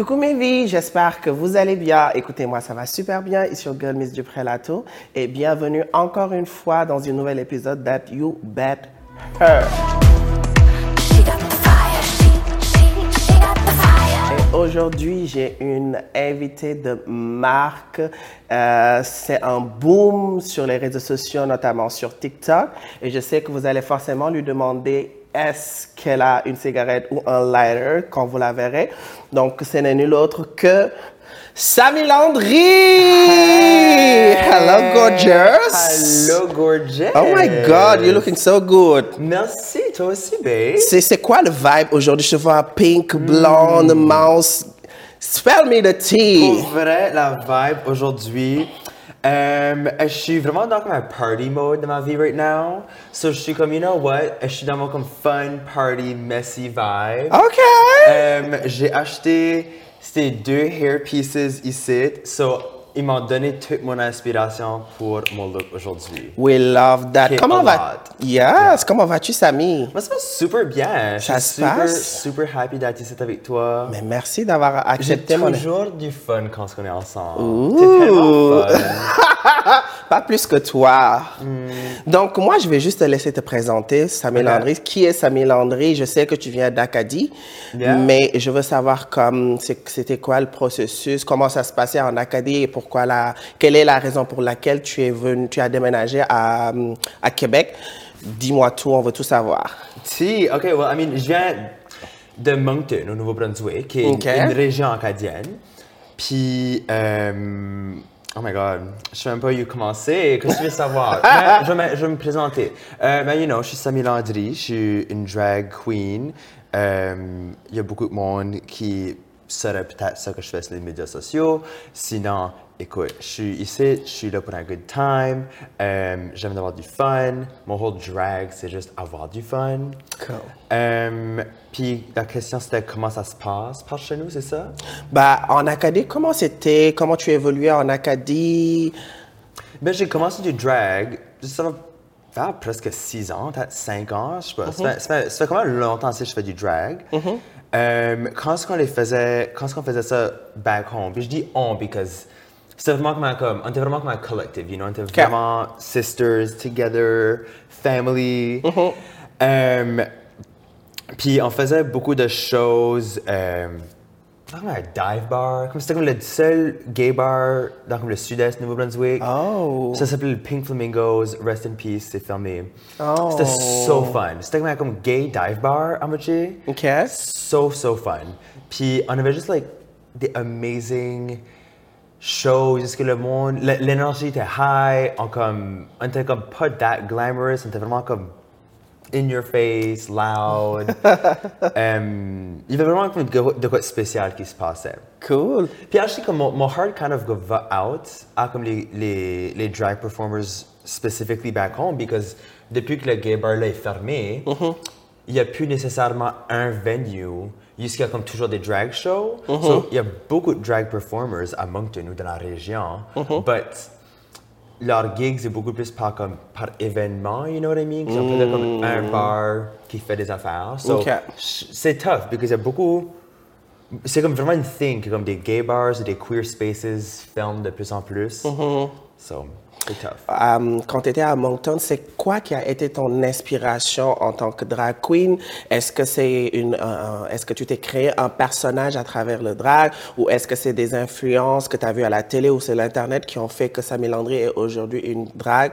Coucou mes vies, j'espère que vous allez bien. Écoutez-moi, ça va super bien. Ici au Girl Miss Dupré-Lato et bienvenue encore une fois dans un nouvel épisode That You Bet Her. Aujourd'hui, j'ai une invitée de marque. Euh, c'est un boom sur les réseaux sociaux, notamment sur TikTok. Et je sais que vous allez forcément lui demander est-ce qu'elle a une cigarette ou un lighter quand vous la verrez. Donc, ce n'est nul autre que Samy Landry! Hello, gorgeous! Hello, gorgeous. Oh my God, you're looking so good. Merci, toi aussi, babe. C'est, quoi le vibe aujourd'hui? Je vois pink, blonde, mouse. Spell me the tea. Pour vrai, la vibe aujourd'hui, euh, je suis vraiment dans comme un party mode de ma vie right now. So, je suis comme, you know what? Je suis dans mon comme fun, party, messy vibe. OK. Euh, J'ai acheté ces deux hair pieces ici. So, ils m'ont donné toute mon inspiration pour mon look aujourd'hui. We love that. Okay, comment va. Yes, comment vas-tu, Samy? Moi, ça va super bien. Je Ça suis se super, passe? super happy d'être ici avec toi. Mais merci d'avoir J'ai accepté mon toujours du fun quand on est ensemble. T'es tellement fun. Pas plus que toi. Hmm. Donc, moi, je vais juste te laisser te présenter, Samy. Landry. Qui est Samy Landry? Je sais que tu viens d'Acadie, Yeah. mais je veux savoir comme c'était quoi le processus, comment ça se passait en Acadie et pourquoi la, quelle est la raison pour laquelle tu es venu, tu as déménagé à, à Québec. Dis-moi tout, on veut tout savoir. Si, ok, well, I mean, je viens de Moncton, au Nouveau-Brunswick, qui est une région acadienne. Puis, euh, oh my god, je sais même pas où commencer. Qu'est-ce que tu veux savoir? Je, vais, me- je vais me présenter. Euh, ben, you know, je suis Samy Landry, je suis une drag queen. Euh, Il y a beaucoup de monde qui saurait peut-être ce que je fais sur les médias sociaux. Sinon, écoute, je suis ici, je suis là pour un good time. Euh, J'aime avoir du fun. Mon whole drag, c'est juste avoir du fun. Cool. Euh, puis la question c'était comment ça se passe par chez nous, c'est ça? Bah, en Acadie, comment c'était? Comment tu évoluais en Acadie? Ben j'ai commencé du drag, ça va faire presque 6 ans, peut-être 5 ans, je sais pas. Ça, fait, ça, fait, ça fait quand même longtemps que je fais du drag. Euh, quand est-ce qu'on les faisait, quand est-ce qu'on faisait ça back home? Puis je dis on because c'était vraiment comme on était vraiment comme un collective, you know? On était vraiment sisters, together, family. Euh, puis on faisait beaucoup de choses. Comme un dive bar. Comme c'était comme le seul gay bar dans comme le sud-est Nouveau-Brunswick. Oh. Ça s'appelait le Pink Flamingos. Rest in peace, c'est fermé. Oh. C'était so fun. C'était comme un comme gay dive bar à moitié. OK. So, so fun. Puis on avait juste like des amazing shows. Que le monde, l'énergie était high. On comme, on était comme pas that glamorous. On était vraiment comme in your face, loud. Euh, il y avait vraiment de, de quoi de spécial qui se passait. Cool. Puis actually, comme mon, mon heart kind of va out à comme les, les, les drag performers specifically back home because depuis que le gay bar là est fermé, il n'y a plus nécessairement un venue jusqu'à comme toujours des drag shows. So, il y a beaucoup de drag performers à Moncton ou dans la région, but leur gigs c'est beaucoup plus par comme par événement, you know what I mean? Ils ont peut-être comme un bar qui fait des affaires. So, c'est tough because il y a beaucoup c'est comme vraiment une thing que comme des gay bars des queer spaces filment de plus en plus. So, Euh, quand tu étais à Moncton, c'est quoi qui a été ton inspiration en tant que drag queen? Est-ce que c'est une, un- un- est-ce que tu t'es créé un personnage à travers le drag? Ou est-ce que c'est des influences que tu as vues à la télé ou c'est l'internet qui ont fait que Samy Landry est aujourd'hui une drag?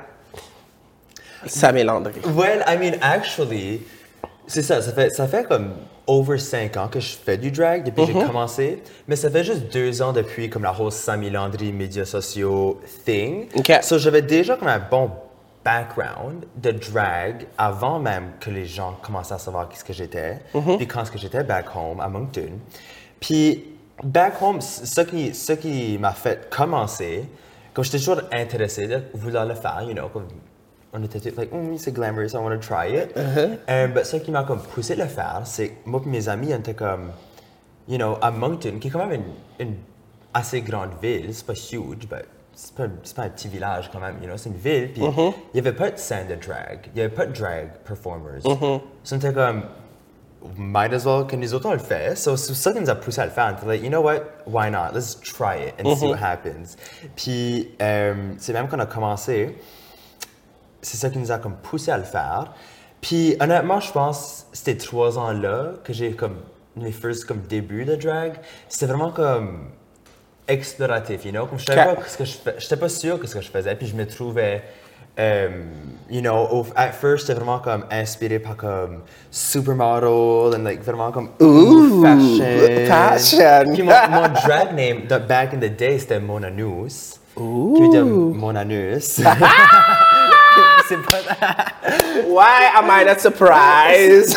Samy Landry. Well, I mean, actually, c'est ça, ça fait, ça fait comme over 5 ans que je fais du drag depuis que j'ai commencé, mais ça fait juste deux ans depuis comme la whole Samy Landry médias sociaux thing. Ok. So j'avais déjà comme un bon background de drag avant même que les gens commençaient à savoir qui ce que j'étais, puis quand ce que j'étais back home à Moncton. Puis back home, ce qui, ce qui m'a fait commencer, comme j'étais toujours intéressé de vouloir le faire, you know, comme on était tous like, Mm, c'est glamorous, I want to try it. Euh, but ce qui m'a comme poussé de le faire, c'est que moi et mes amis, on était comme, you know, à Moncton, qui est quand même une, une assez grande ville, c'est pas huge, but c'est pas, c'est pas un petit village quand même, you know, c'est une ville, puis uh-huh. il y avait pas de scène de drag, il y avait pas de drag performers. Uh-huh. So on était comme, might as well que nous autres on le fait. So, c'est ça qui nous a poussé à le faire. On était like, you know what, why not? Let's try it and see what happens. Puis, euh, c'est même qu'on a commencé, c'est ça qui nous a comme poussé à le faire. Puis, honnêtement, je pense que ces trois ans-là que j'ai comme mes first comme débuts de drag, c'était vraiment comme exploratif, you know? Comme je savais pas ce que je fais, j'étais pas sûr de ce que je faisais, puis je me trouvais, euh, you know, au- at first, j'étais vraiment comme inspiré par comme supermodel and like vraiment comme ooh, fashion. fashion. Puis mon, mon drag name back in the day, c'était Mon Anus. Qui veut dire Mon Anus. C'est pas Why am I not surprised?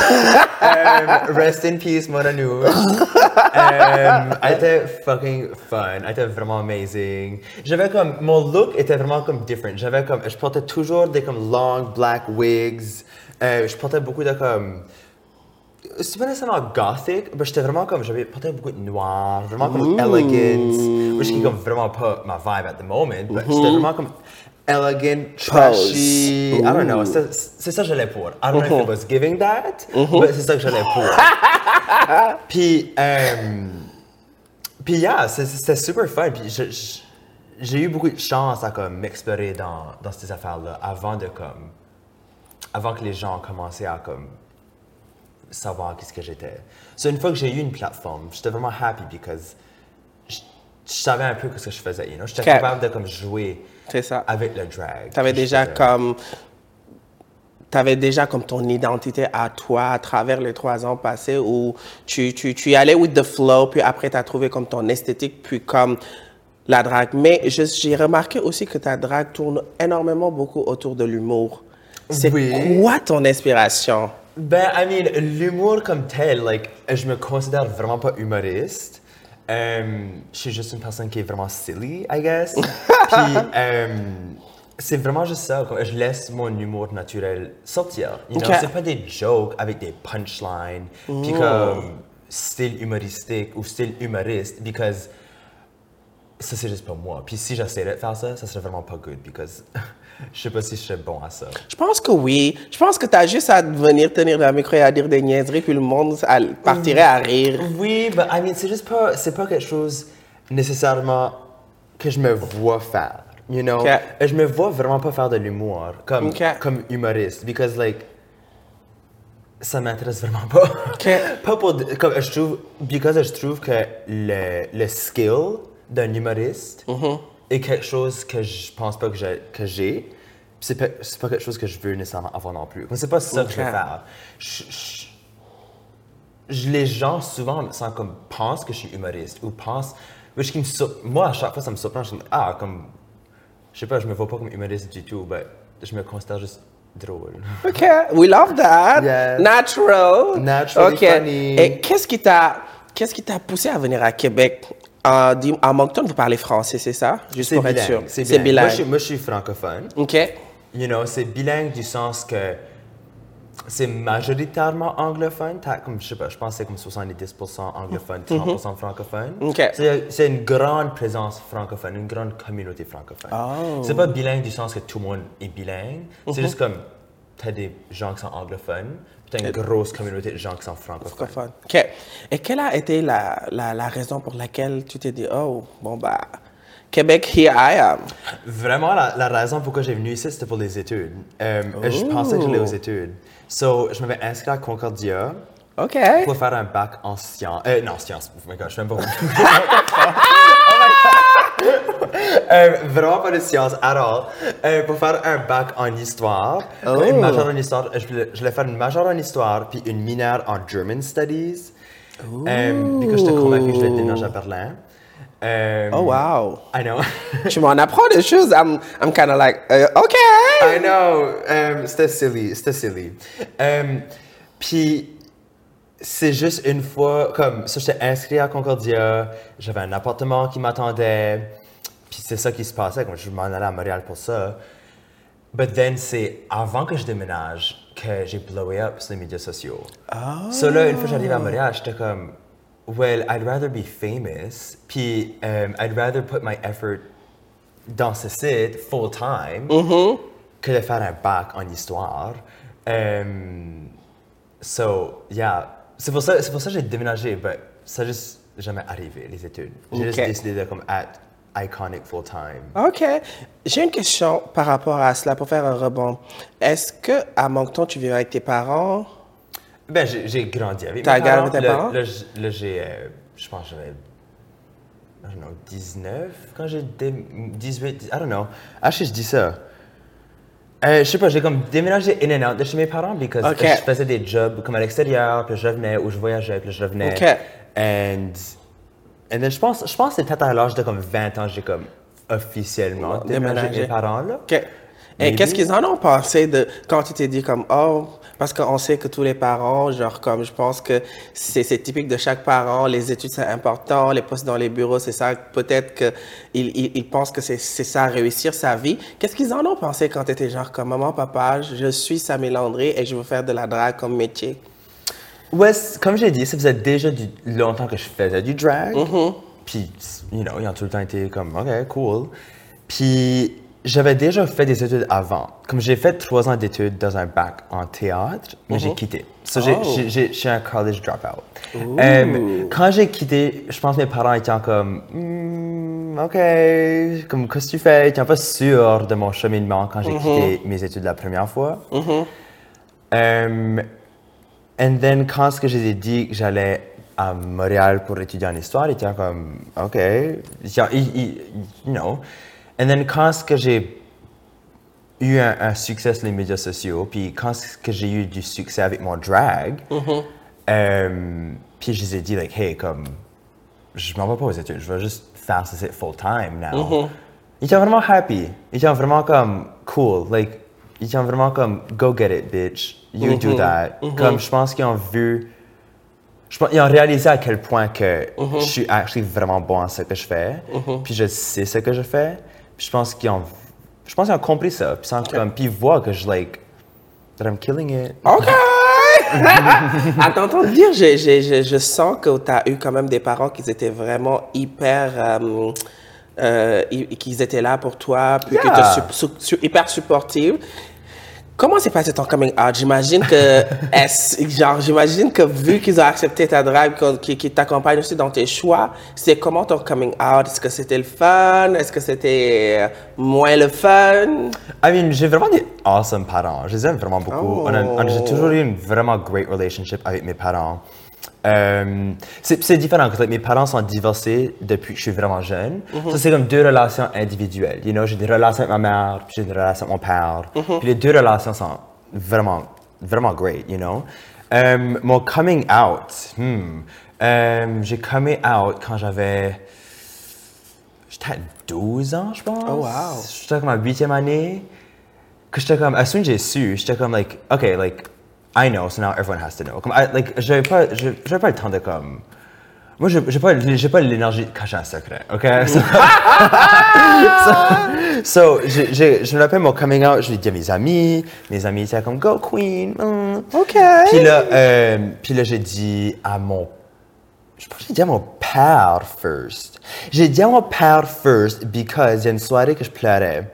Um, rest in peace, Mon Anus. um, elle était fucking fun. Elle était vraiment amazing. J'avais comme, mon look était vraiment comme different. J'avais comme, je portais toujours des comme long black wigs. Euh, je portais beaucoup de comme, c'est pas nécessairement gothic, mais j'étais vraiment comme, j'avais porté beaucoup de noir, vraiment comme elegant, which qui comme vraiment pas ma vibe at the moment, mais j'étais vraiment comme elegant, trashy, I don't know, c'est c'est ça que j'allais pour. I don't know if it was giving that, mais c'est ça que j'allais pour. puis, euh, puis yeah, c'était super fun, puis je- je- j'ai eu beaucoup de chance à comme m'explorer dans, dans ces affaires-là avant de comme, avant que les gens commençaient à comme savoir qu'est-ce que j'étais. So, une fois que j'ai eu une plateforme, j'étais vraiment happy because je, je savais un peu ce que je faisais, you know? J'étais capable de comme jouer C'est ça. avec le drag. Tu avais déjà faisais. comme T'avais déjà comme ton identité à toi à travers les trois ans passés où tu, tu, tu allais with the flow, puis après tu as trouvé comme ton esthétique, puis comme la drague. Mais j'ai remarqué aussi que ta drague tourne énormément beaucoup autour de l'humour. C'est Oui. quoi ton inspiration? Ben, I mean, l'humour comme tel, like, je me considère vraiment pas humoriste. Euh, je suis juste une personne qui est vraiment silly, I guess. Puis, euh, c'est vraiment juste ça. Comme, je laisse mon humour naturel sortir. You know? Ok. C'est pas des jokes avec des punchlines, puis comme style humoristique ou style humoriste, because ça, c'est juste pas moi. Puis si j'essayais de faire ça, ça serait vraiment pas good, because je sais pas si je serais bon à ça. Je pense que oui. Je pense que tu as juste à venir tenir le micro et à dire des niaiseries, puis le monde partirait à rire. Oui, mais I mean, c'est juste pas, c'est pas quelque chose nécessairement que je me vois faire, you know? Ok. Et je me vois vraiment pas faire de l'humour comme, comme humoriste, because like, ça m'intéresse vraiment pas. pas pour, comme je trouve, because je trouve que le, le skill d'un humoriste Mm-hmm. est quelque chose que je pense pas que j'ai, C'est pas, pas quelque chose que je veux nécessairement avoir non plus. C'est pas ça que je veux faire. Je- je- je- les gens souvent sont comme pensent que je suis humoriste ou pensent which qui me sur- moi à chaque fois ça me surprend je suis comme, ah comme je sais pas je me vois pas comme humoriste du tout mais je me considère juste drôle OK, we love that. Yes. Natural. Naturally OK. funny. Et qu'est-ce qui t'a qu'est-ce qui t'a poussé à venir à Québec? Euh, dis- à Moncton, vous parlez français, c'est ça? Juste pour être sûr. bilingue c'est bilingue. bilingue. Moi, je, suis- moi je suis francophone OK. you know c'est bilingue du sens que c'est majoritairement anglophone comme je sais pas je pense que c'est comme 70% anglophone 30% francophone Mm-hmm. Ok. c'est c'est une grande présence francophone une grande communauté francophone Oh. c'est pas bilingue du sens que tout le monde est bilingue c'est juste comme t'as des gens qui sont anglophones puis t'as une grosse communauté de gens qui sont francophones Francophone. OK. Et quelle a été la, la, la raison pour laquelle tu t'es dit, oh, bon, bah, Québec, here I am. Vraiment, la, la raison pourquoi j'ai venu ici, c'était pour les études. Euh, Je pensais que j'allais aux études. So, je m'avais inscrit à Concordia OK. pour faire un bac en sciences. Euh, non, sciences. Oh my god, je sais même pas. Euh, vraiment pas de sciences at all. Euh, pour faire un bac en histoire, une majeure en histoire, je voulais, je voulais faire une majeure en histoire puis une mineure en German Studies. Euh, puis que j'étais convaincu que je vais déménager à Berlin. Euh, Oh, wow. I know. tu m'en apprends des choses. I'm, I'm kind of like, uh, OK. I know. Um, c'était silly. C'était silly. Um, puis, c'est juste une fois, comme, ça, j'étais inscrit à Concordia, j'avais un appartement qui m'attendait, puis c'est ça qui se passait, comme je m'en allais à Montréal pour ça. But then, c'est avant que je déménage que j'ai blowé up sur les médias sociaux. Oh. So là, une fois que j'arrive à Montréal, j'étais comme, well, I'd rather be famous, puis um, I'd rather put my effort dans ce site full time que de faire un bac en histoire. Um, so, yeah, C'est pour ça, c'est pour ça que j'ai déménagé, mais ça juste jamais arrivé, les études. J'ai juste Ok. décidé de comme être iconic full time. OK. J'ai une question par rapport à cela pour faire un rebond. Est-ce que à Moncton, tu vivais avec tes parents? Ben, j'ai grandi avec T'as mes parents. gardé tes parents? Là, j'ai, euh, je pense que j'avais, I don't know, 19 quand j'ai dé- 18, I don't know. Actually, je dis ça. Euh, je sais pas, j'ai comme déménagé in and out de chez mes parents parce que je faisais des jobs comme à l'extérieur, puis je revenais, ou je voyageais, puis je revenais. Ok. And, and then je pense, je pense que c'est peut-être à l'âge de comme 20 ans, j'ai comme officiellement déménagé avec Déménagé. mes parents, là. OK. Et Maybe. qu'est-ce qu'ils en ont pensé de quand tu t'es dit comme oh parce qu'on sait que tous les parents genre comme je pense que c'est typique de chaque parent les études c'est important les postes dans les bureaux c'est ça peut-être que ils, ils, pensent que c'est c'est ça réussir sa vie qu'est-ce qu'ils en ont pensé quand tu étais genre comme maman papa je suis Sammy Landry et je veux faire de la drague comme métier? Ouais, comme j'ai dit, ça faisait déjà du- longtemps que je faisais du drag. Puis, you know, ils ont tout le temps été comme, OK, cool. Puis, j'avais déjà fait des études avant. Comme j'ai fait trois ans d'études dans un bac en théâtre, mais j'ai quitté. So, j'ai- Oh. j'ai- j'ai- un college dropout. Euh, quand j'ai quitté, je pense que mes parents étaient comme, Hmm, OK, comme, qu'est-ce que tu fais? Ils étaient pas sûrs de mon cheminement quand j'ai quitté mes études la première fois. Euh, And then, quand ce que je les ai dit que j'allais à Montréal pour étudier en histoire, ils étaient comme, OK, Ils- ils- ils- you know. And then, quand ce que j'ai eu un, un succès sur les médias sociaux, puis quand ce que j'ai eu du succès avec mon drag, euh, puis je les ai dit, like, hey, comme, je m'en vais pas aux études, je vais juste faire ça c'est full time now. Ils étaient vraiment happy. Ils étaient vraiment comme cool. Like, ils étaient vraiment comme go get it, bitch. You do that. Comme je pense qu'ils ont vu. Je pense, ils ont réalisé à quel point que je suis actually vraiment bon à ce que je fais. Puis je sais ce que je fais. Puis je pense qu'ils ont. Je pense qu'ils ont compris ça. Puis, ils sont comme, puis ils voient que je like. That I'm killing it. OK! à t'entendre dire, je, je, je, je sens que tu as eu quand même des parents qui étaient vraiment hyper. euh, euh, qu'ils étaient là pour toi, puis qui Yeah. étaient su- su- su- hyper supportifs. Comment s'est passé ton coming out? J'imagine que, genre, j'imagine que vu qu'ils ont accepté ta drague, qu'on- qui, qui t'accompagne aussi dans tes choix, c'est comment ton coming out? Est-ce que c'était le fun? Est-ce que c'était euh, moins le fun? I mean, j'ai vraiment des awesome parents. Je les aime vraiment beaucoup. Oh. On on j'ai toujours eu une vraiment great relationship avec mes parents. Euh, c'est différent. parce que mes parents sont divorcés depuis que je suis vraiment jeune. Ça, c'est comme deux relations individuelles. You know, j'ai des relations avec ma mère, puis j'ai des relations avec mon père. Puis les deux relations sont vraiment, vraiment great, you know. Euh, mon coming out, hmm, euh, j'ai coming out quand j'avais J'étais à 12 ans, je pense. Oh, wow. J'étais comme à 8e année. Que j'étais comme, as soon as j'ai su, j'étais comme, like, OK, like, I know, so now everyone has to know. Comme, I- like, j'avais pas, je- j'avais pas le temps de, comme. Moi, j'ai pas, j'ai pas l'énergie de cacher un secret, OK? So, so, je me rappelle mon coming out, je l'ai dit à mes amis. Mes amis étaient comme, Go Queen! mm. OK. Puis là, euh, puis là j'ai dit à mon je pense que j'ai dit à mon père first. J'ai dit à mon père first because il y a une soirée que je pleurais.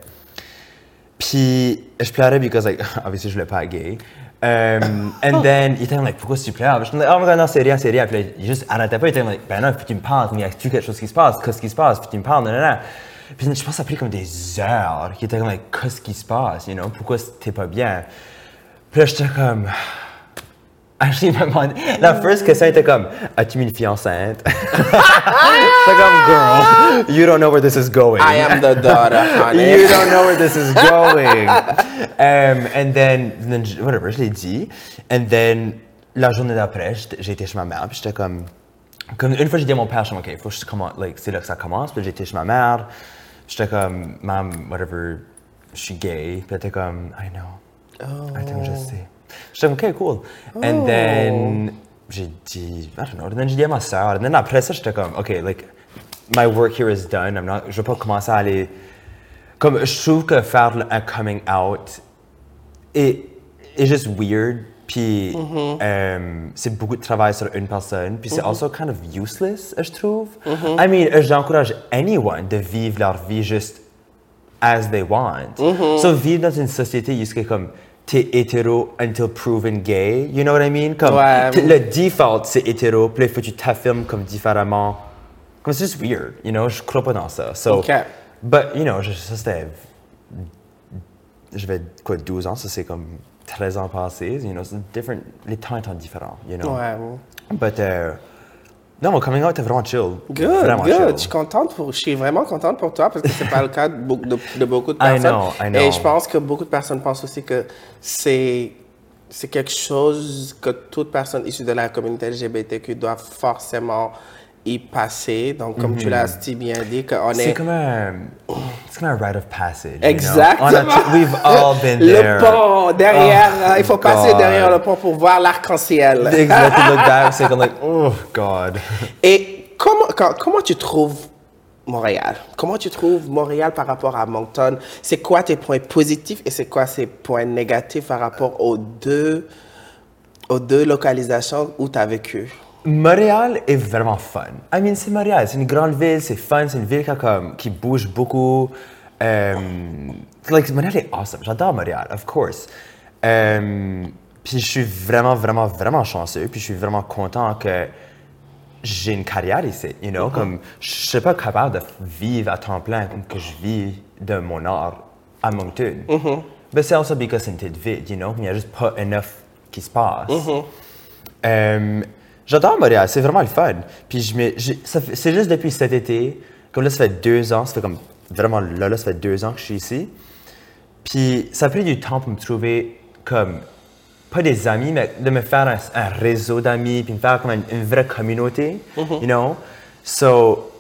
Puis je pleurais because like obviously je voulais pas être gay. Um, and then il était comme like pourquoi tu pleures? Je suis like oh my god non c'est rien c'est rien. Puis là, il juste arrêtait pas il était comme like ben non que tu me parles il y a quelque chose qui se passe qu'est-ce qui se passe? Que tu me parles non non non. Puis je pense que ça a pris comme des heures. Il était comme like qu'est-ce qui se passe? You know pourquoi t'es pas bien? Puis là j'étais comme Actually, il m'a demandé- La first question était comme As-tu mis une fille enceinte? J'étais comme Girl, you don't know where this is going. I am the daughter, honey. You don't know where this is going. um, and then, then j- whatever, je l'ai dit. And then, la journée d'après, j'étais- j'ai été chez ma mère, puis j'étais comme, comme. Une fois, j'ai dit à mon père, je suis comme, OK, faut que je commence, like, c'est là que ça commence. Puis j'étais chez ma mère, j'étais comme, Mam, whatever, je suis gay. Puis elle était comme, I know. I think je sais. J'étais comme, OK, cool. And oh. then, j'ai dit, I don't know. And then, j'ai dit à ma soeur. And then, après ça, j'étais comme, OK, like, my work here is done. I'm not, je vais pas commencer à aller. Comme, je trouve que faire un coming out est, est juste weird. Puis, euh, c'est beaucoup de travail sur une personne. Puis, c'est mhm. also kind of useless, je trouve. Mhm. I mean, j'encourage anyone de vivre leur vie juste as they want. So, vivre dans une société jusqu'à comme t'es hétéro until proven gay. You know what I mean? Comme Ouais. le default, c'est hétéro, puis il faut que tu t'affirmes comme différemment. Comme c'est juste weird, you know? Je crois pas dans ça. So, Ok. But, you know, je- ça c'était. Je vais, quoi, 12 ans, ça c'est comme 13 ans passés, you know, different. Les temps étant différents, you know? Ouais. But, euh, non, mon coming out était vraiment chill. Good, vraiment good. chill. Je suis contente pour, je suis vraiment contente pour toi parce que c'est pas le cas de, beaucoup- de- de beaucoup de I personnes. know, I know. Et je pense que beaucoup de personnes pensent aussi que c'est c'est quelque chose que toute personne issue de la communauté LGBTQ doit forcément y passer. Donc, comme tu l'as si bien dit, qu'on Mm-hmm. C'est est comme un. C'est comme un rite of passage. you know? Exactement. A tout- we've all been there. le pont derrière. Oh, il faut passer derrière le pont pour voir l'arc-en-ciel. Back, c'est comme like, oh God. Et comment, quand- comment tu trouves Montréal? Comment tu trouves Montréal par rapport à Moncton? C'est quoi tes points positifs et c'est quoi tes points négatifs par rapport aux deux, aux deux localisations où tu as vécu? Montréal est vraiment fun. I mean, c'est Montréal, c'est une grande ville, c'est fun, c'est une ville qui, a comme, qui bouge beaucoup. Euh, like, Montréal est awesome. J'adore Montréal, of course. Euh, puis je suis vraiment, vraiment, vraiment chanceux. Puis je suis vraiment content que j'ai une carrière ici, you know? Comme, je suis pas capable de vivre à temps plein comme que je vis de mon art à Moncton. Mais c'est aussi parce que c'est une petite ville, you know? Il n'y a juste pas enough qui se passe. Euh, J'adore Montréal, c'est vraiment le fun. Puis je me- c'est juste depuis cet été, comme là, ça fait deux ans, ça fait comme vraiment là, là, ça fait deux ans que je suis ici. Puis ça a pris du temps pour me trouver comme, pas des amis, mais de me faire un, un réseau d'amis, puis me faire comme une, une vraie communauté, you know? So,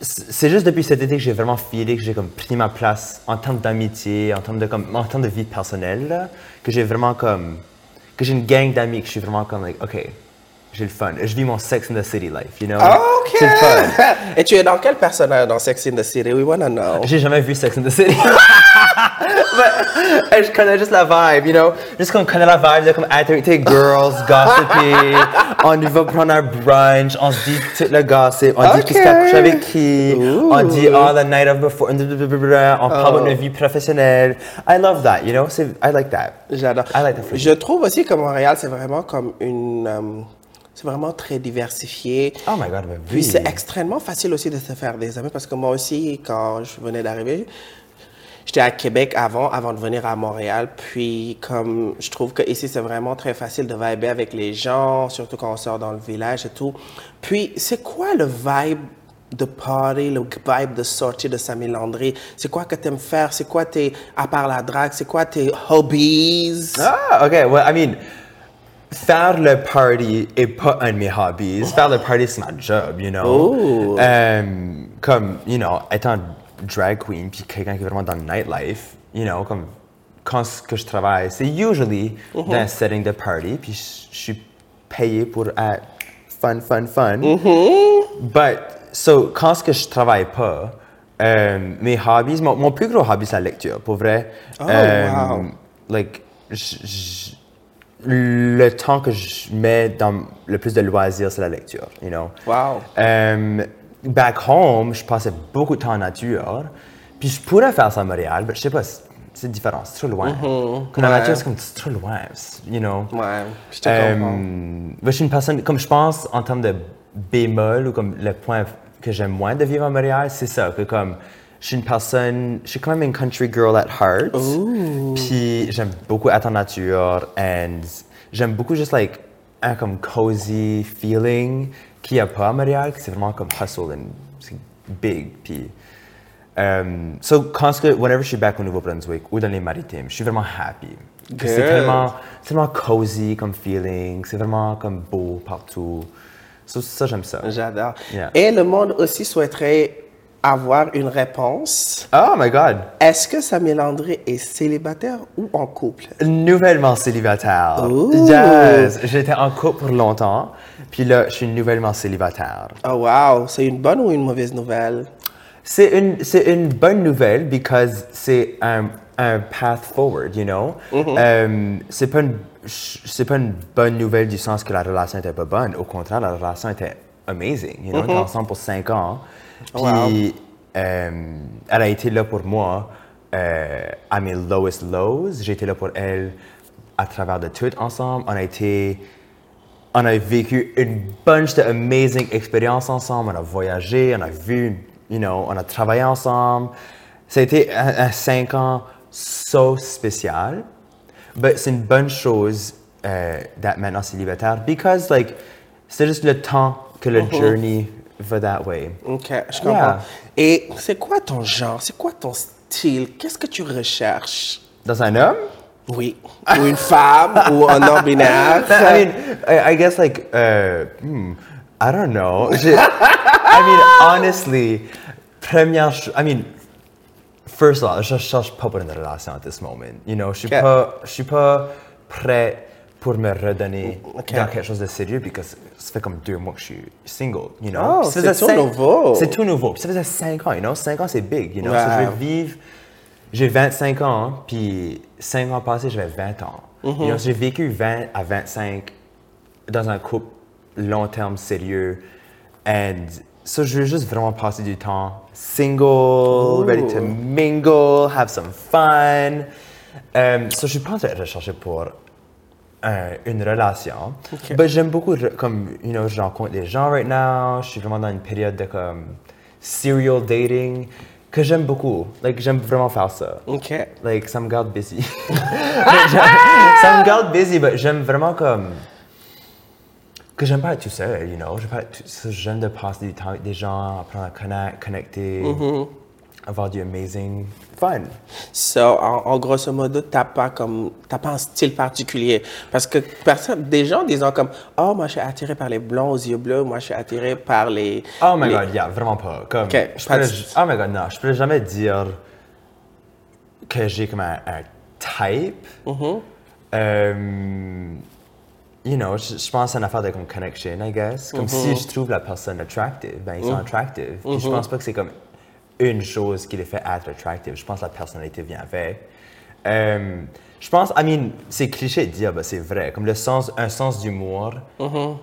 c'est juste depuis cet été que j'ai vraiment filé que j'ai comme pris ma place en termes d'amitié, en termes de comme, en termes de vie personnelle, là, que j'ai vraiment comme, que j'ai une gang d'amis que je suis vraiment comme like, ok, j'ai le fun. Je vis mon Sex in the City life, you know? OK! C'est le fun. Et tu es dans quel personnage dans Sex in the City? We wanna know. J'ai jamais vu Sex in the City. Mais je connais juste la vibe, you know? Juste qu'on connaît la vibe de comme activité girls, gossipy, on va prendre un brunch, on se dit tout le gossip, on dit Ok. qui s'est couché avec qui, on dit oh the night of before, on parle de notre vie professionnelle. I love that, you know? I like that. J'adore. I like that Je trouve aussi que Montréal, c'est vraiment comme une. euh, c'est vraiment très diversifié. Oh my god, mais Puis oui. c'est extrêmement facile aussi de se faire des amis parce que moi aussi, quand je venais d'arriver, j'étais à Québec avant, avant de venir à Montréal. Puis comme je trouve que ici c'est vraiment très facile de vibrer avec les gens, surtout quand on sort dans le village et tout. Puis c'est quoi le vibe de party, le vibe de sortie de Samy Landry? C'est quoi que tu aimes faire? C'est quoi tes, à part la drague, c'est quoi tes hobbies? Ah, ok. Well, I mean, faire le party est pas un de mes hobbies. Faire le party, c'est ma job, you know? Euh, comme, you know, étant drag queen, puis quelqu'un qui est vraiment dans le nightlife, you know, comme, quand ce que je travaille, c'est usually Mm-hmm. dans un setting de party, puis je suis payé pour être fun, fun, fun. Mm-hmm. But, so, quand ce que je travaille pas, euh, mes hobbies, mon, mon plus gros hobby, c'est la lecture, pour vrai. Oh, Euh, wow. Like, le temps que je mets dans le plus de loisirs, c'est la lecture, you know. Wow. Euh, back home, je passais beaucoup de temps en nature. Puis je pourrais faire ça à Montréal, mais je sais pas, c'est- différent, c'est trop loin. Comme la Ouais. nature, c'est comme c'est trop loin, you know. Ouais, je te moi, je suis une personne, comme je pense en termes de bémol ou comme le point que j'aime moins de vivre à Montréal, c'est ça, que comme je suis une personne, je suis quand même une country girl at heart. Puis j'aime beaucoup être en nature and j'aime beaucoup juste like un comme cozy feeling qu'il n'y a pas à Montréal, c'est vraiment comme hustle and c'est big. Puis Um, so, quand que, whenever je suis back au Nouveau-Brunswick ou dans les maritimes, je suis vraiment happy. C'est tellement, tellement cozy comme feeling, c'est vraiment comme beau partout. So, ça, j'aime ça. J'adore. Yeah. Et le monde aussi souhaiterait avoir une réponse. Oh my God! Est-ce que Samuel André est célibataire ou en couple? Nouvellement célibataire. Ooh. Yes! J'étais en couple pour longtemps, puis là, je suis nouvellement célibataire. Oh wow, c'est une bonne ou une mauvaise nouvelle? C'est une, c'est une bonne nouvelle because c'est un, un path forward, you know? Euh, c'est pas une, c'est pas une bonne nouvelle du sens que la relation était pas bonne. Au contraire, la relation était amazing, you know? On était ensemble pour cinq ans. Puis, euh, elle a été là pour moi euh, à mes lowest lows. J'ai été là pour elle à travers de tout ensemble. On a été, on a vécu une bunch de amazing expériences ensemble. On a voyagé, on a vu, you know, on a travaillé ensemble. Ça a été un, un cinq ans so spécial. Mais c'est une bonne chose euh, d'être maintenant célibataire because like c'est juste le temps que le journey va that way. OK, je comprends. Yeah. Et c'est quoi ton genre? C'est quoi ton style? Qu'est-ce que tu recherches? Dans un homme? Oui. Ou une femme? Ou un homme binaire? I mean, I, I guess like, uh, hmm, I don't know. J'ai- I mean, honestly, première chose, I mean, first of all, je cherche pas pour une relation at this moment. You know, je suis pas, je suis pas prêt pour me redonner dans quelque chose de sérieux parce que ça fait comme deux mois que je suis single, you know? Oh, Ça c'est faisait tout cinq- nouveau. C'est tout nouveau. Puis ça faisait cinq ans, you know? Cinq ans, c'est big, you know? So, je vais vivre j'ai 25 ans, puis 5 ans passés, j'avais 20 ans. Mm-hmm. You know, J'ai vécu 20 à 25 dans un couple long terme sérieux. And so, je veux juste vraiment passer du temps single, ready to mingle, have some fun. Um, so, je suis pas en train de rechercher pour un- une relation. Mais j'aime beaucoup, comme, you know, je rencontre des gens right now. Je suis vraiment dans une période de comme serial dating que j'aime beaucoup. Like, j'aime vraiment faire ça. OK. Like, ça me garde busy. ça me garde busy, mais j'aime vraiment comme. Que j'aime pas être tout seul, you know. J'aime pas être tout. J'aime de passer du temps avec des gens, apprendre à connecter, connecter, avoir du amazing fun. So, en, en grosso modo, t'as pas comme, t'as pas un style particulier. Parce que personne, des gens disant comme, oh, moi, je suis attiré par les blonds aux yeux bleus, moi, je suis attiré par les. Oh my les- god, yeah, vraiment pas. Comme, je pas pourrais- oh my god, non, je pourrais jamais dire que j'ai comme un, un type. Mm-hmm. Euh, you know, je, je pense c'est une affaire de comme connection, I guess. Comme Mm-hmm. si je trouve la personne attractive, ben ils sont attractive. Puis Mm-hmm. je pense pas que c'est comme une chose qui les fait être attractive. Je pense que la personnalité vient avec. Euh, je pense, I mean, c'est cliché de dire, ben c'est vrai. Comme le sens, un sens d'humour Mm-hmm.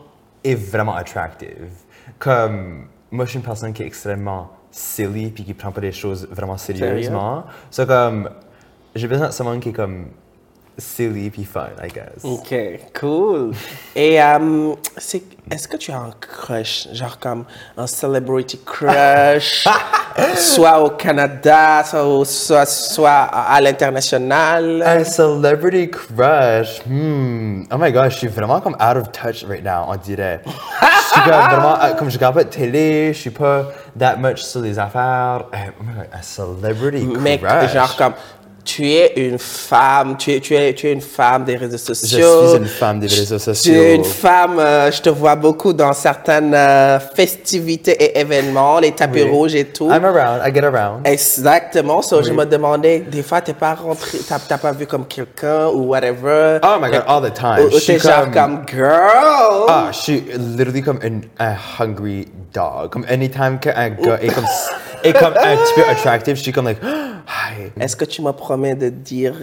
est vraiment attractive. Comme moi, je suis une personne qui est extrêmement silly puis qui prend pas les choses vraiment sérieusement. C'est comme j'ai besoin de someone qui est comme silly puis fun, I guess. OK, cool. Et euh, c'est, est-ce que tu as un crush, genre comme un celebrity crush, soit au Canada, soit, soit, soit à l'international? Un celebrity crush. Hmm. Oh my gosh, je suis vraiment comme out of touch right now, on dirait. Je suis comme vraiment, euh, comme je regarde pas de télé, je suis pas that much sur les affaires. Euh, oh my god, un celebrity Mais crush. genre comme tu es une femme, tu es, tu es, tu es une femme des réseaux Je sociaux. suis une femme des réseaux Tu sociaux. es une femme, euh, je te vois beaucoup dans certaines euh, festivités et événements, les tapis Oui. rouges et tout. I'm around, I get around. Exactement. So, je Oui. me demandais, des fois, t'es pas rentré, t'as pas vu comme quelqu'un ou whatever. Oh my god, all the time. Ou, ou Je t'es genre comme girl. Ah, je suis literally comme un, un hungry dog. Comme anytime qu'un gars est comme, est comme un petit peu attractive, je suis comme like. Est-ce que tu me promets de dire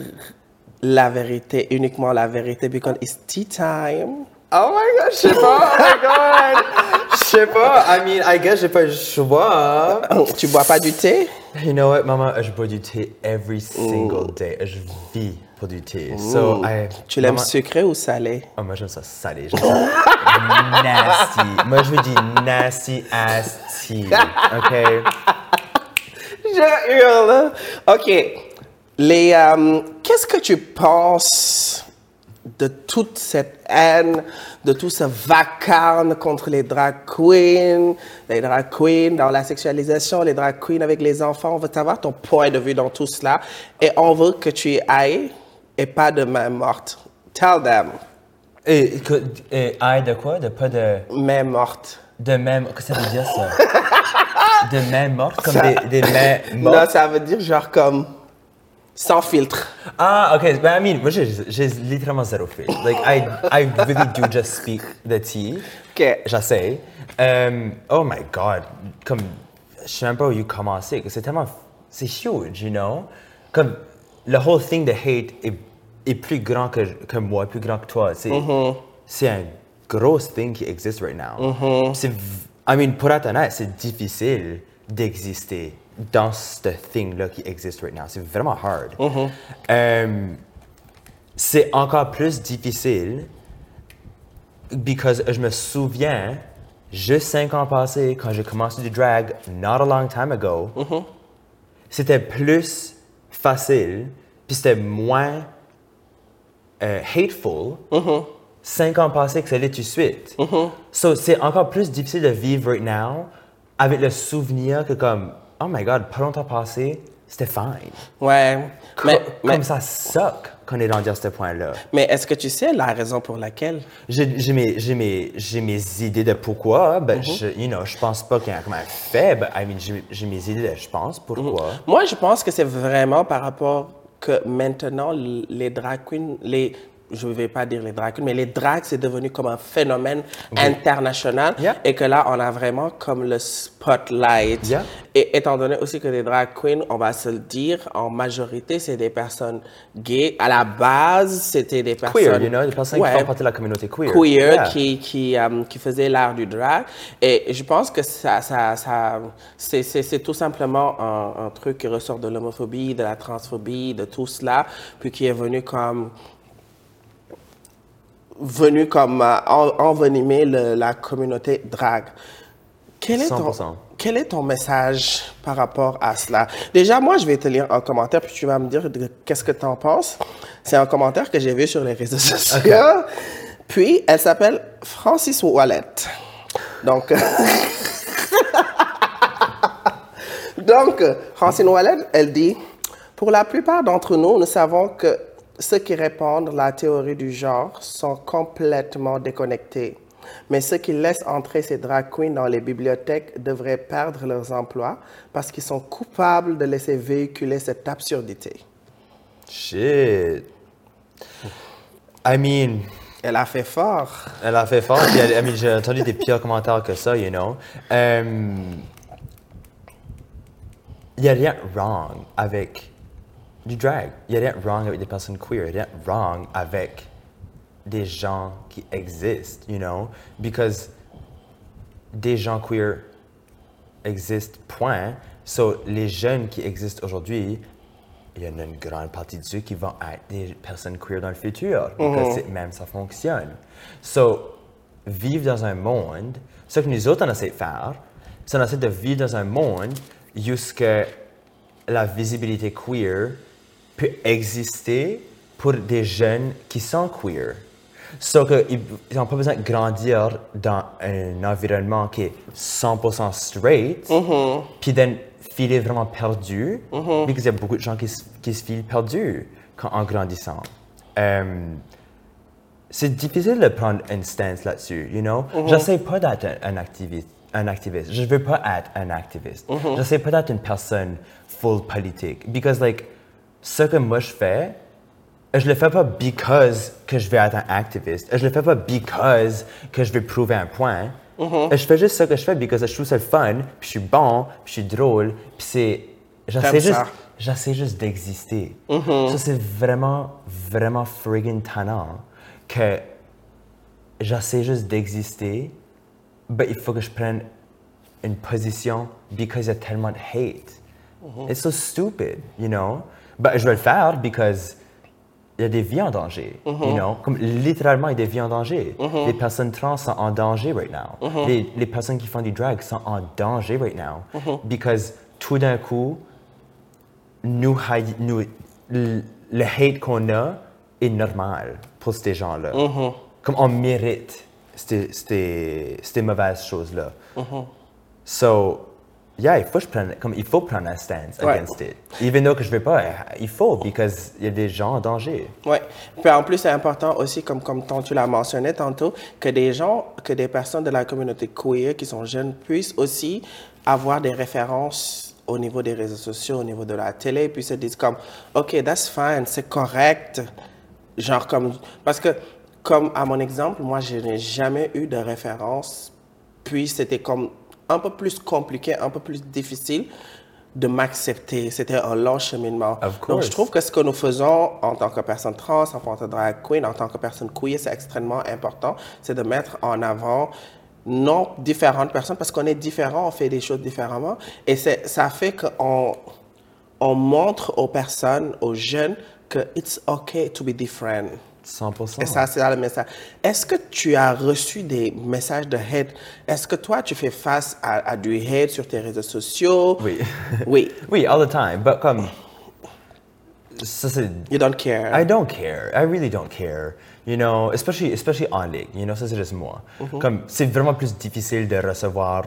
la vérité, uniquement la vérité, because it's tea time? Oh my god, je sais pas, oh my god. Je sais pas, I mean, I guess j'ai pas le choix. Tu bois pas du thé? You know what, maman, je bois du thé every single day. Je vis pour du thé. So, I, Tu l'aimes sucré ou salé? Oh, moi, j'aime ça salé. J'aime ça nasty. Moi, je veux du nasty ass tea. OK? Je hurle. OK. Les, euh, qu'est-ce que tu penses de toute cette haine, de tout ce vacarme contre les drag queens, les drag queens dans la sexualisation, les drag queens avec les enfants? On veut savoir ton point de vue dans tout cela et on veut que tu ailles et pas de main morte. Tell them. Et, et aïe de quoi? De pas de... Main morte. De même... Qu'est-ce que ça veut dire, ça? De main morte? Comme des, des mains Non, mortes? ça veut dire genre comme sans filtre. Ah, OK. Ben, I mean, moi, j'ai littéralement zéro filtre. Like, I, I really do just speak the tea. OK. J'essaie. Um, oh my God. Comme, je sais même pas où you commencer. que C'est tellement... C'est huge, you know? Comme, le whole thing de hate est, est plus grand que, que moi, plus grand que toi. C'est c'est un gros thing qui existe right now. C'est... I mean, pour être honnête, c'est difficile d'exister dans ce thing-là qui existe right now. C'est vraiment hard. Um, c'est encore plus difficile because je me souviens, juste cinq ans passés, quand j'ai commencé du drag, not a long time ago, c'était plus facile, puis c'était moins euh, hateful, cinq ans passés que ça l'est tout de suite. So, c'est encore plus difficile de vivre right now avec le souvenir que comme, oh my god, pas longtemps passé, c'était fine. Ouais. Co- Mais, mais, comme ça suck qu'on est rendu à ce point-là. mais est-ce que tu sais la raison pour laquelle? J'ai mes, mes, mes idées de pourquoi, ben, Mm-hmm. je, you know, je pense pas qu'il y a comme un fait, but, I mean, j'ai mes idées de je pense pourquoi. Moi, je pense que c'est vraiment par rapport que maintenant, les drag queens, les, je ne vais pas dire les drag queens, mais les drags, c'est devenu comme un phénomène international Yeah. et que là, on a vraiment comme le spotlight. Yeah. Et étant donné aussi que les drag queens, on va se le dire, en majorité, c'est des personnes gays. À la base, c'était des personnes... Queer, you know, des personnes Ouais qui font partie de la communauté queer. queer Yeah. qui, qui, euh, qui faisait l'art du drag. Et je pense que ça, ça, ça, c'est, tout simplement un, un truc qui ressort de l'homophobie, de la transphobie, de tout cela, puis qui est venu comme venu comme euh, en- envenimer le- la communauté drag. Quel est, ton, 100%. quel est ton message par rapport à cela? Déjà, moi, je vais te lire un commentaire, puis tu vas me dire qu'est-ce que tu en penses. C'est un commentaire que j'ai vu sur les réseaux sociaux. Puis, elle s'appelle Francis Wallet. Donc, Donc, Francine Wallet, elle dit Pour la plupart d'entre nous, nous savons que ceux qui répandent la théorie du genre sont complètement déconnectés. Mais ceux qui laissent entrer ces drag queens dans les bibliothèques devraient perdre leurs emplois parce qu'ils sont coupables de laisser véhiculer cette absurdité. Shit. I mean, Elle a fait fort. elle a fait fort. puis elle- I mean, j'ai entendu des pires commentaires que ça, you know. Il n'y a rien wrong avec du drag. Il n'y a rien wrong avec des personnes queer. Il n'y a rien wrong avec des gens qui existent, you know? Because des gens queer existent, point. So, les jeunes qui existent aujourd'hui, il y en a une grande partie de ceux qui vont être des personnes queer dans le futur. Parce que même ça fonctionne. So, vivre dans un monde, ce que nous autres on essaie de faire, c'est on essaie de vivre dans un monde jusque la visibilité queer peut exister pour des jeunes qui sont queer. Sauf qu'ils n'ont pas besoin de grandir dans un environnement qui est 100% straight, puis d'en filer vraiment perdu, parce qu'il y a beaucoup de gens qui, se- qui se filent perdus quand, en grandissant. Euh, c'est difficile de prendre une stance là-dessus, you know? J'essaie pas d'être un, un activiste. Un activiste. Je veux pas être un activiste. J'essaie pas d'être une personne full politique. Because, like, ce que moi je fais, je le fais pas because que je veux être un activiste. Je le fais pas because que je veux prouver un point. Je fais juste ce que je fais because je trouve ça le fun, puis je suis bon, puis je suis drôle, puis c'est... J'essaie juste, j'essaie juste d'exister. Ça, c'est vraiment, vraiment friggin' tannant que j'essaie juste d'exister, mais il faut que je prenne une position because il y a tellement de hate. It's so stupid, you know? Ben, je vais le faire because il y a des vies en danger, you know? Comme littéralement, il y a des vies en danger. Les personnes trans sont en danger right now. les, les personnes qui font du drag sont en danger right now. Because tout d'un coup, nous, le le hate qu'on a est normal pour ces gens-là. Comme on mérite ces, ces, ces mauvaises choses-là. So, yeah, il faut, que je prenne, comme, il faut prendre un stance Ouais. against it. Even though que je ne veux pas, il faut, because il y a des gens en danger. Oui. Puis en plus, c'est important aussi, comme, comme tu l'as mentionné tantôt, que des gens, que des personnes de la communauté queer qui sont jeunes puissent aussi avoir des références au niveau des réseaux sociaux, au niveau de la télé, puis se disent comme, OK, that's fine, c'est correct. Genre comme, parce que, comme à mon exemple, moi, je n'ai jamais eu de référence, puis c'était comme un peu plus compliqué, un peu plus difficile de m'accepter. C'était un long cheminement. Donc, je trouve que ce que nous faisons en tant que personne trans, en tant que drag queen, en tant que personne queer, c'est extrêmement important. C'est de mettre en avant non différentes personnes parce qu'on est différents, on fait des choses différemment. Et c'est- ça fait qu'on on montre aux personnes, aux jeunes, que it's okay to be different. 100%. Et ça, c'est dans le message. Est-ce que tu as reçu des messages de hate? Est-ce que toi, tu fais face à, à du hate sur tes réseaux sociaux? Oui. Oui. Oui, all the time. But comme. Ça, c'est. You don't care. I don't care. I really don't care. You know, especially, especially en ligne. You know, ça c'est juste moi. Comme, c'est vraiment plus difficile de recevoir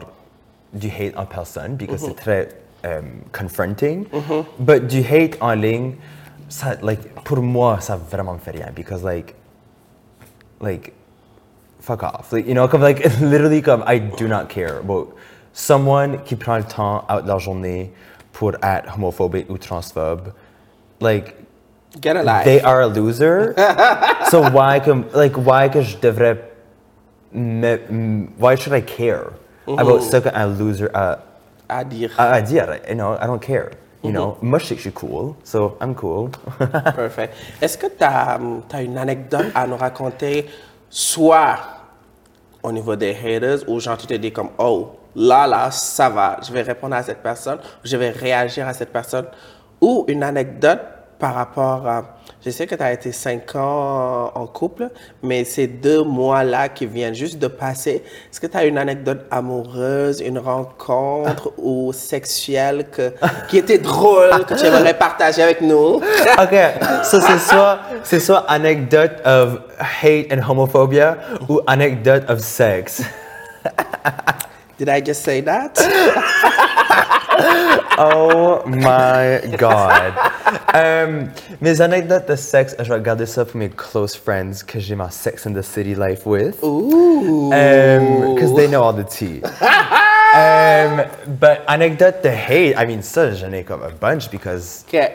du hate en personne parce que c'est très um, confronting. But du hate en ligne, ça, like, pour moi, ça vraiment me fait rien because like, like, fuck off. Like, you know, comme, like, literally, comme, I do not care about someone qui prend le temps out de leur journée pour être homophobe ou transphobe. Like, Get a life. they are a loser. so why come like why que je devrais me, why should I care about ce qu'un loser a, à dire. à dire? You know, I don't care. You know, moi je sais que je suis cool, so I'm cool. Parfait. Est-ce que tu as, une anecdote à nous raconter, soit au niveau des haters, ou genre tu te dis comme, oh, là, là, ça va, je vais répondre à cette personne, je vais réagir à cette personne, ou une anecdote par rapport à, je sais que tu as été cinq ans en couple, mais ces deux mois-là qui viennent juste de passer, est-ce que tu as une anecdote amoureuse, une rencontre ou sexuelle que, qui était drôle, que tu aimerais partager avec nous? ok, so c'est soit c'est soit anecdote of hate and homophobia ou anecdote of sex. Did I just say that? Oh my god. Um, mes anecdotes de sexe, je garder ça pour mes close friends que j'ai ma Sex in the City life with. Ooh. Um because they know all the tea. um, but anecdote de hate, I mean, ça, j'en ai comme a bunch because OK.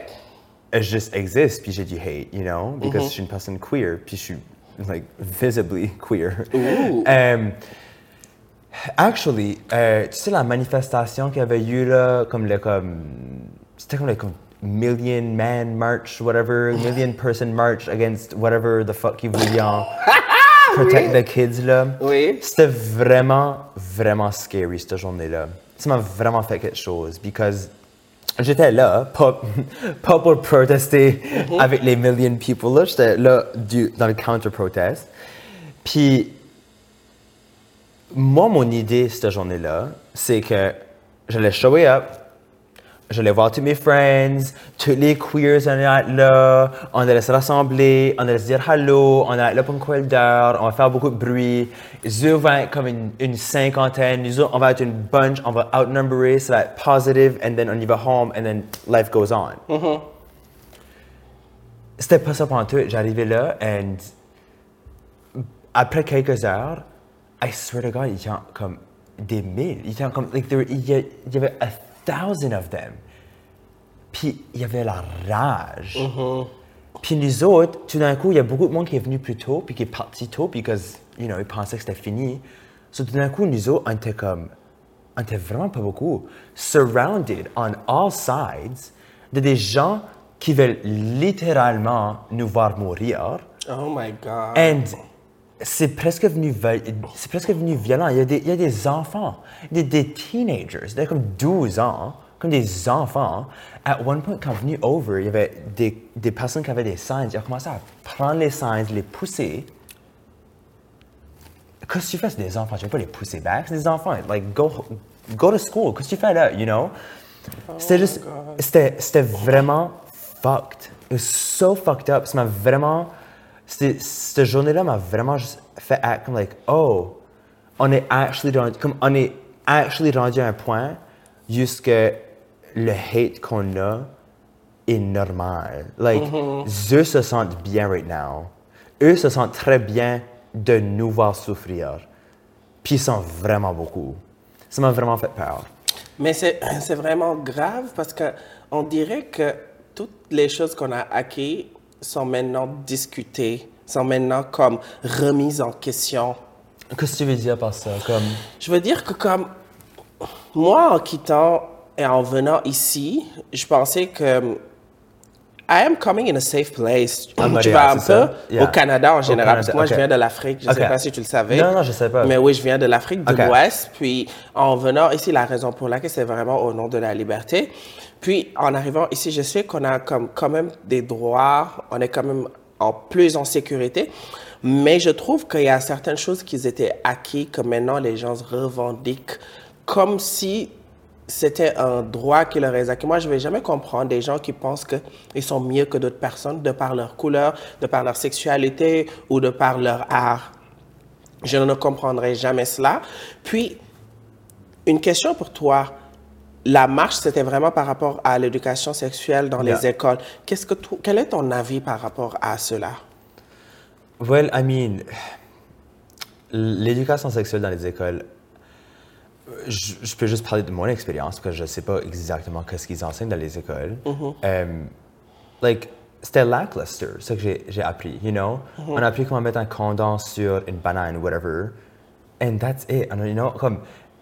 je juste existe, puis j'ai du hate, you know? Because je suis une personne queer, puis je suis, like, visibly queer. Um, actually, euh, tu sais la manifestation qu'il y avait eu là, comme le, comme, c'était comme le, comme million man march, whatever, million person march against whatever the fuck ils voulaient en protect the kids là. Oui. C'était vraiment, vraiment scary cette journée-là. Ça m'a vraiment fait quelque chose, because j'étais là, pas, pas pour protester avec les million people là, j'étais là du, dans le counter-protest. Puis, moi, mon idée cette journée-là, c'est que j'allais show up, j'allais voir tous mes friends, tous les queers allaient être là, on allait se rassembler, on allait se dire hello, on allait être là pour une couple d'heures, on va faire beaucoup de bruit. Eux vont être comme une, une cinquantaine, nous on va être une bunch, on va outnumberer, ça va être positive, and then on y va home, and then life goes on. C'était pas ça pendant tout. J'arrivais là, and après quelques heures, I swear to God, il y a comme des mille. Il y a comme, like, there, il, y a- il y avait a thousand of them. Puis il y avait la rage. Puis nous autres, tout d'un coup, il y a beaucoup de monde qui est venu plus tôt, puis qui est parti tôt, because, you know, ils pensaient que c'était fini. So tout d'un coup, nous autres, on était comme, on était vraiment pas beaucoup, surrounded on all sides de des gens qui veulent littéralement nous voir mourir. Oh my God. And c'est presque venu, c'est presque venu violent. Il y a des, il y a des enfants, des, des teenagers, des comme 12 ans, comme des enfants. At one point, quand venu over, il y avait des, des personnes qui avaient des signs. Ils ont commencé à prendre les signs, les pousser. Qu'est-ce que tu fais, c'est des enfants? Tu ne peux pas les pousser back. C'est des enfants. Like, go, go to school. Qu'est-ce que tu fais là, you know? C'était juste, c'était, vraiment fucked. It was so fucked up. Ça m'a vraiment, cette journée-là m'a vraiment juste fait act comme like, oh, on est actually dans, comme on est actually rendu à un point jusque le hate qu'on a est normal. Like, eux se sentent bien right now. Eux se sentent très bien de nous voir souffrir. Puis ils sont vraiment beaucoup. Ça m'a vraiment fait peur. Mais c'est c'est vraiment grave parce que on dirait que toutes les choses qu'on a acquises sont maintenant discutées, sont maintenant comme remises en question. Qu'est-ce que tu veux dire par ça? Comme... Je veux dire que comme moi, en quittant et en venant ici, je pensais que I am coming in a safe place. À tu vas un peu? Yeah. au Canada en général, parce que moi, je viens de l'Afrique. Je ne sais pas si tu le savais. Non, non, je sais pas. Mais oui, je viens de l'Afrique de l'Ouest. Puis, en venant ici, la raison pour laquelle c'est vraiment au nom de la liberté. Puis, en arrivant ici, je sais qu'on a comme, quand même des droits. On est quand même en plus en sécurité. Mais je trouve qu'il y a certaines choses qui étaient acquis que maintenant les gens revendiquent comme si c'était un droit qui leur est acquis. Moi, je ne vais jamais comprendre des gens qui pensent qu'ils sont mieux que d'autres personnes de par leur couleur, de par leur sexualité ou de par leur art. Je ne comprendrai jamais cela. Puis, une question pour toi. La marche, c'était vraiment par rapport à l'éducation sexuelle dans les écoles. Qu'est-ce que tu- quel est ton avis par rapport à cela? Well, I mean, l'éducation sexuelle dans les écoles, je, je peux juste parler de mon expérience parce que je ne sais pas exactement qu'est-ce qu'ils enseignent dans les écoles. Um, like, c'était lackluster, ce que j'ai- appris, you know? On a appris comment mettre un condom sur une banane, whatever. And that's it. And, you know, comme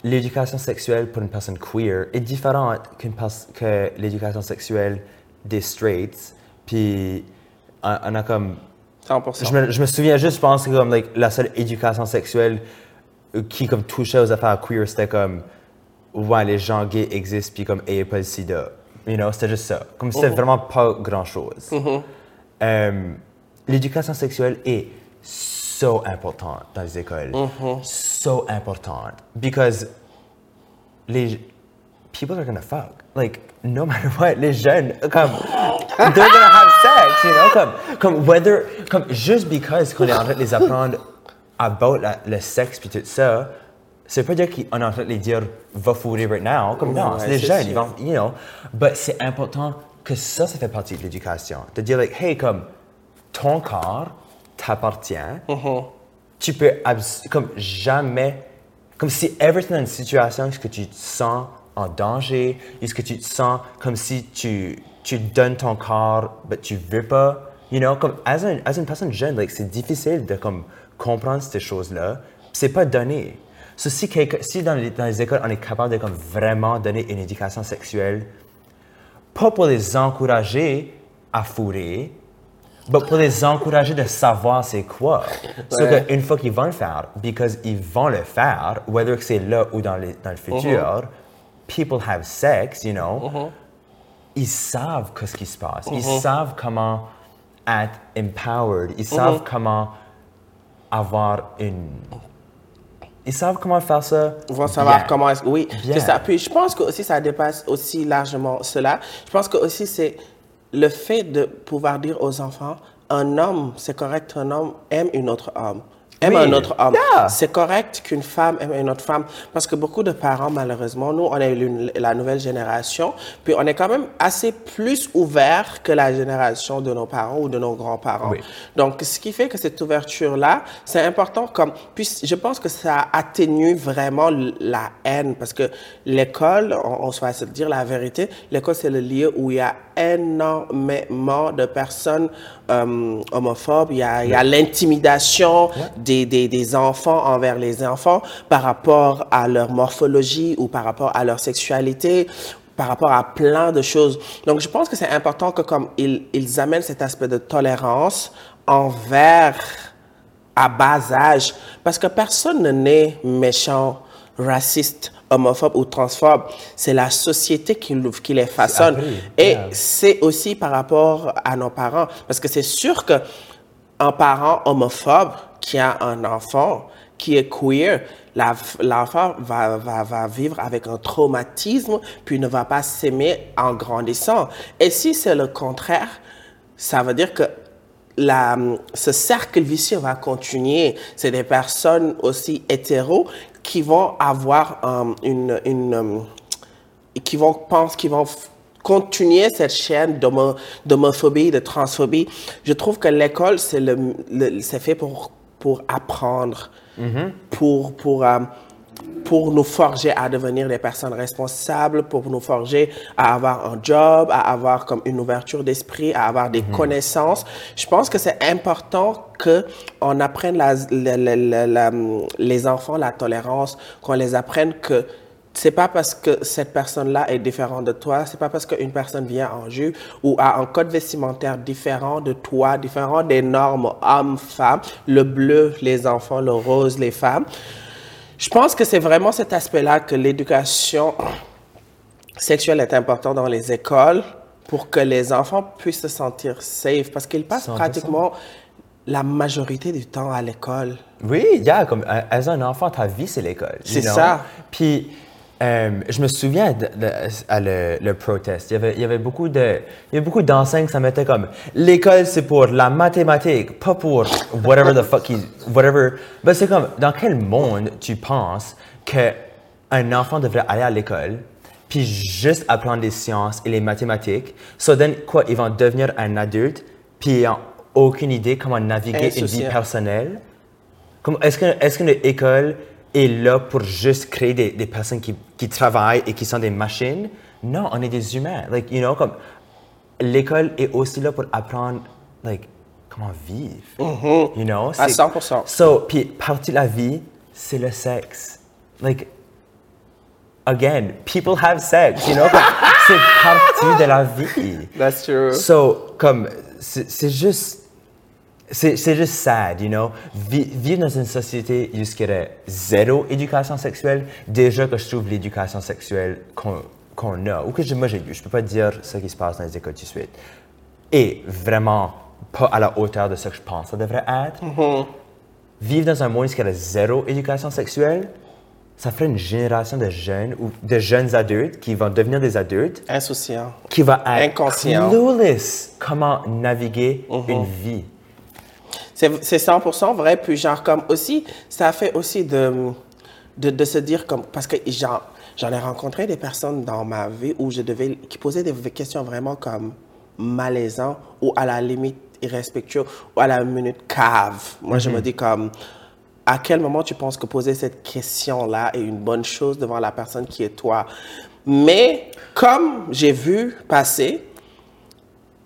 l'éducation sexuelle pour une personne queer est différente pers- que l'éducation sexuelle des straights. Puis, on, on a comme 100%. je me, je me souviens juste, je pense que comme, like, la seule éducation sexuelle qui comme, touchait aux affaires queer, c'était comme, ouais, les gens gays existent, puis comme, ayez pas le sida. You know, c'était juste ça. Comme, c'était vraiment pas grand-chose. Euh, L'éducation sexuelle est so importante dans les écoles. So importante. Because les people are gonna fuck. Like, no matter what, les jeunes, comme, they're gonna have sex, you know, comme, comme whether, comme, juste because qu'on est en train de les apprendre about la- le sexe puis tout ça, c'est pas dire qu'on est en train de les dire, va fourrer right now, comme non, c'est les jeunes, ils vont, you know, but c'est important que ça, ça fait partie de l'éducation. De dire, like, hey, comme, ton corps t'appartient, tu peux comme jamais, comme si ever dans une situation est-ce que tu te sens en danger, est-ce que tu te sens comme si tu, tu donnes ton corps, mais tu veux pas, you know, comme as, un- as une personne jeune, like, c'est difficile de comme comprendre ces choses-là, c'est pas donné. So, si dans, les, dans les écoles, on est capable de comme vraiment donner une éducation sexuelle, pas pour les encourager à fourrer, mais pour les encourager de savoir c'est quoi. Ouais. qu'une fois qu'ils vont le faire, because ils vont le faire, whether c'est là ou dans, les- dans le futur, people have sex, you know, ils savent qu'est-ce qui se passe. Ils savent comment être empowered. Ils savent comment avoir une... Ils savent comment faire ça. On va savoir bien. comment oui, c'est ça. Puis je pense que aussi ça dépasse aussi largement cela. Je pense que aussi c'est le fait de pouvoir dire aux enfants un homme, c'est correct, un homme aime une autre homme. Aime Oui. un autre homme. Yeah. C'est correct qu'une femme aime une autre femme. Parce que beaucoup de parents, malheureusement, nous, on est la nouvelle génération, puis on est quand même assez plus ouvert que la génération de nos parents ou de nos grands-parents. Oui. Donc, ce qui fait que cette ouverture-là, c'est important comme, puis je pense que ça atténue vraiment la haine parce que l'école, on, on se va se dire la vérité, l'école c'est le lieu où il y a énormément de personnes euh, homophobes, il y a, l'intimidation des, des, des enfants envers les enfants par rapport à leur morphologie ou par rapport à leur sexualité par rapport à plein de choses. Donc, je pense que c'est important que comme ils, ils amènent cet aspect de tolérance envers à bas âge, parce que personne ne naît méchant, raciste, homophobe ou transphobe. C'est la société qui, qui les façonne. Et yeah. c'est aussi par rapport à nos parents, parce que c'est sûr que un parent homophobe qui a un enfant qui est queer, l'enfant va, va, va vivre avec un traumatisme, puis ne va pas s'aimer en grandissant. Et si c'est le contraire, ça veut dire que la, ce cercle vicieux va continuer. C'est des personnes aussi hétéros qui vont avoir euh, une, une, euh, qui vont penser, qui vont continuer cette chaîne d'homo- d'homophobie, de transphobie. Je trouve que l'école, c'est le, le- c'est fait pour, pour apprendre, pour, pour, euh, pour nous forger à devenir des personnes responsables, pour nous forger à avoir un job, à avoir comme une ouverture d'esprit, à avoir des connaissances. Je pense que c'est important que on apprenne la, la- la- la- la- les enfants la tolérance, qu'on les apprenne que c'est pas parce que cette personne-là est différente de toi, c'est pas parce qu'une personne vient en jupe ou a un code vestimentaire différent de toi, différent des normes hommes-femmes, le bleu, les enfants, le rose, les femmes. Je pense que c'est vraiment cet aspect-là que l'éducation sexuelle est importante dans les écoles pour que les enfants puissent se sentir safe parce qu'ils passent 100%. pratiquement la majorité du temps à l'école. Oui, yeah, comme euh, as un enfant, ta vie, c'est l'école. C'est ça. Puis, euh, je me souviens de, de- à le, le protest, il y avait, il y avait beaucoup de, il y avait beaucoup d'enseignes, ça mettait comme l'école c'est pour la mathématique, pas pour whatever the fuck he, whatever. Ben c'est comme dans quel monde tu penses que un enfant devrait aller à l'école puis juste apprendre les sciences et les mathématiques. So then quoi, ils vont devenir un adulte puis ils n'ont aucune idée comment naviguer une vie personnelle? Comme, est-ce que est-ce qu'une école est là pour juste créer des, des personnes qui, qui travaillent et qui sont des machines? Non, on est des humains. Like, you know, comme l'école est aussi là pour apprendre, like, comment vivre. You know? Mm-hmm. À c'est- 100%. So, puis partie de la vie, c'est le sexe. Like, again, people have sex, you know? c'est partie de la vie. That's true. So, comme, c'est juste. C'est juste sad, you know? Vi- vivre dans une société où il y aurait zéro éducation sexuelle, déjà que je trouve l'éducation sexuelle qu'on qu'on a, ou que je- moi j'ai vu, je peux pas dire ce qui se passe dans les écoles tout de suite, est vraiment pas à la hauteur de ce que je pense que ça devrait être. Vivre dans un monde où il y aurait zéro éducation sexuelle, ça ferait une génération de jeunes ou de jeunes adultes qui vont devenir des adultes Insouciant. qui va être Inconscient. clueless comment naviguer une vie. C'est c'est 100% vrai. Puis genre comme aussi, ça fait aussi de, de, de se dire comme, parce que genre, j'en ai rencontré des personnes dans ma vie où je devais, qui posaient des questions vraiment comme malaisantes ou à la limite irrespectueux ou à la minute cave. Moi, je me dis comme, à quel moment tu penses que poser cette question-là est une bonne chose devant la personne qui est toi? Mais comme j'ai vu passer,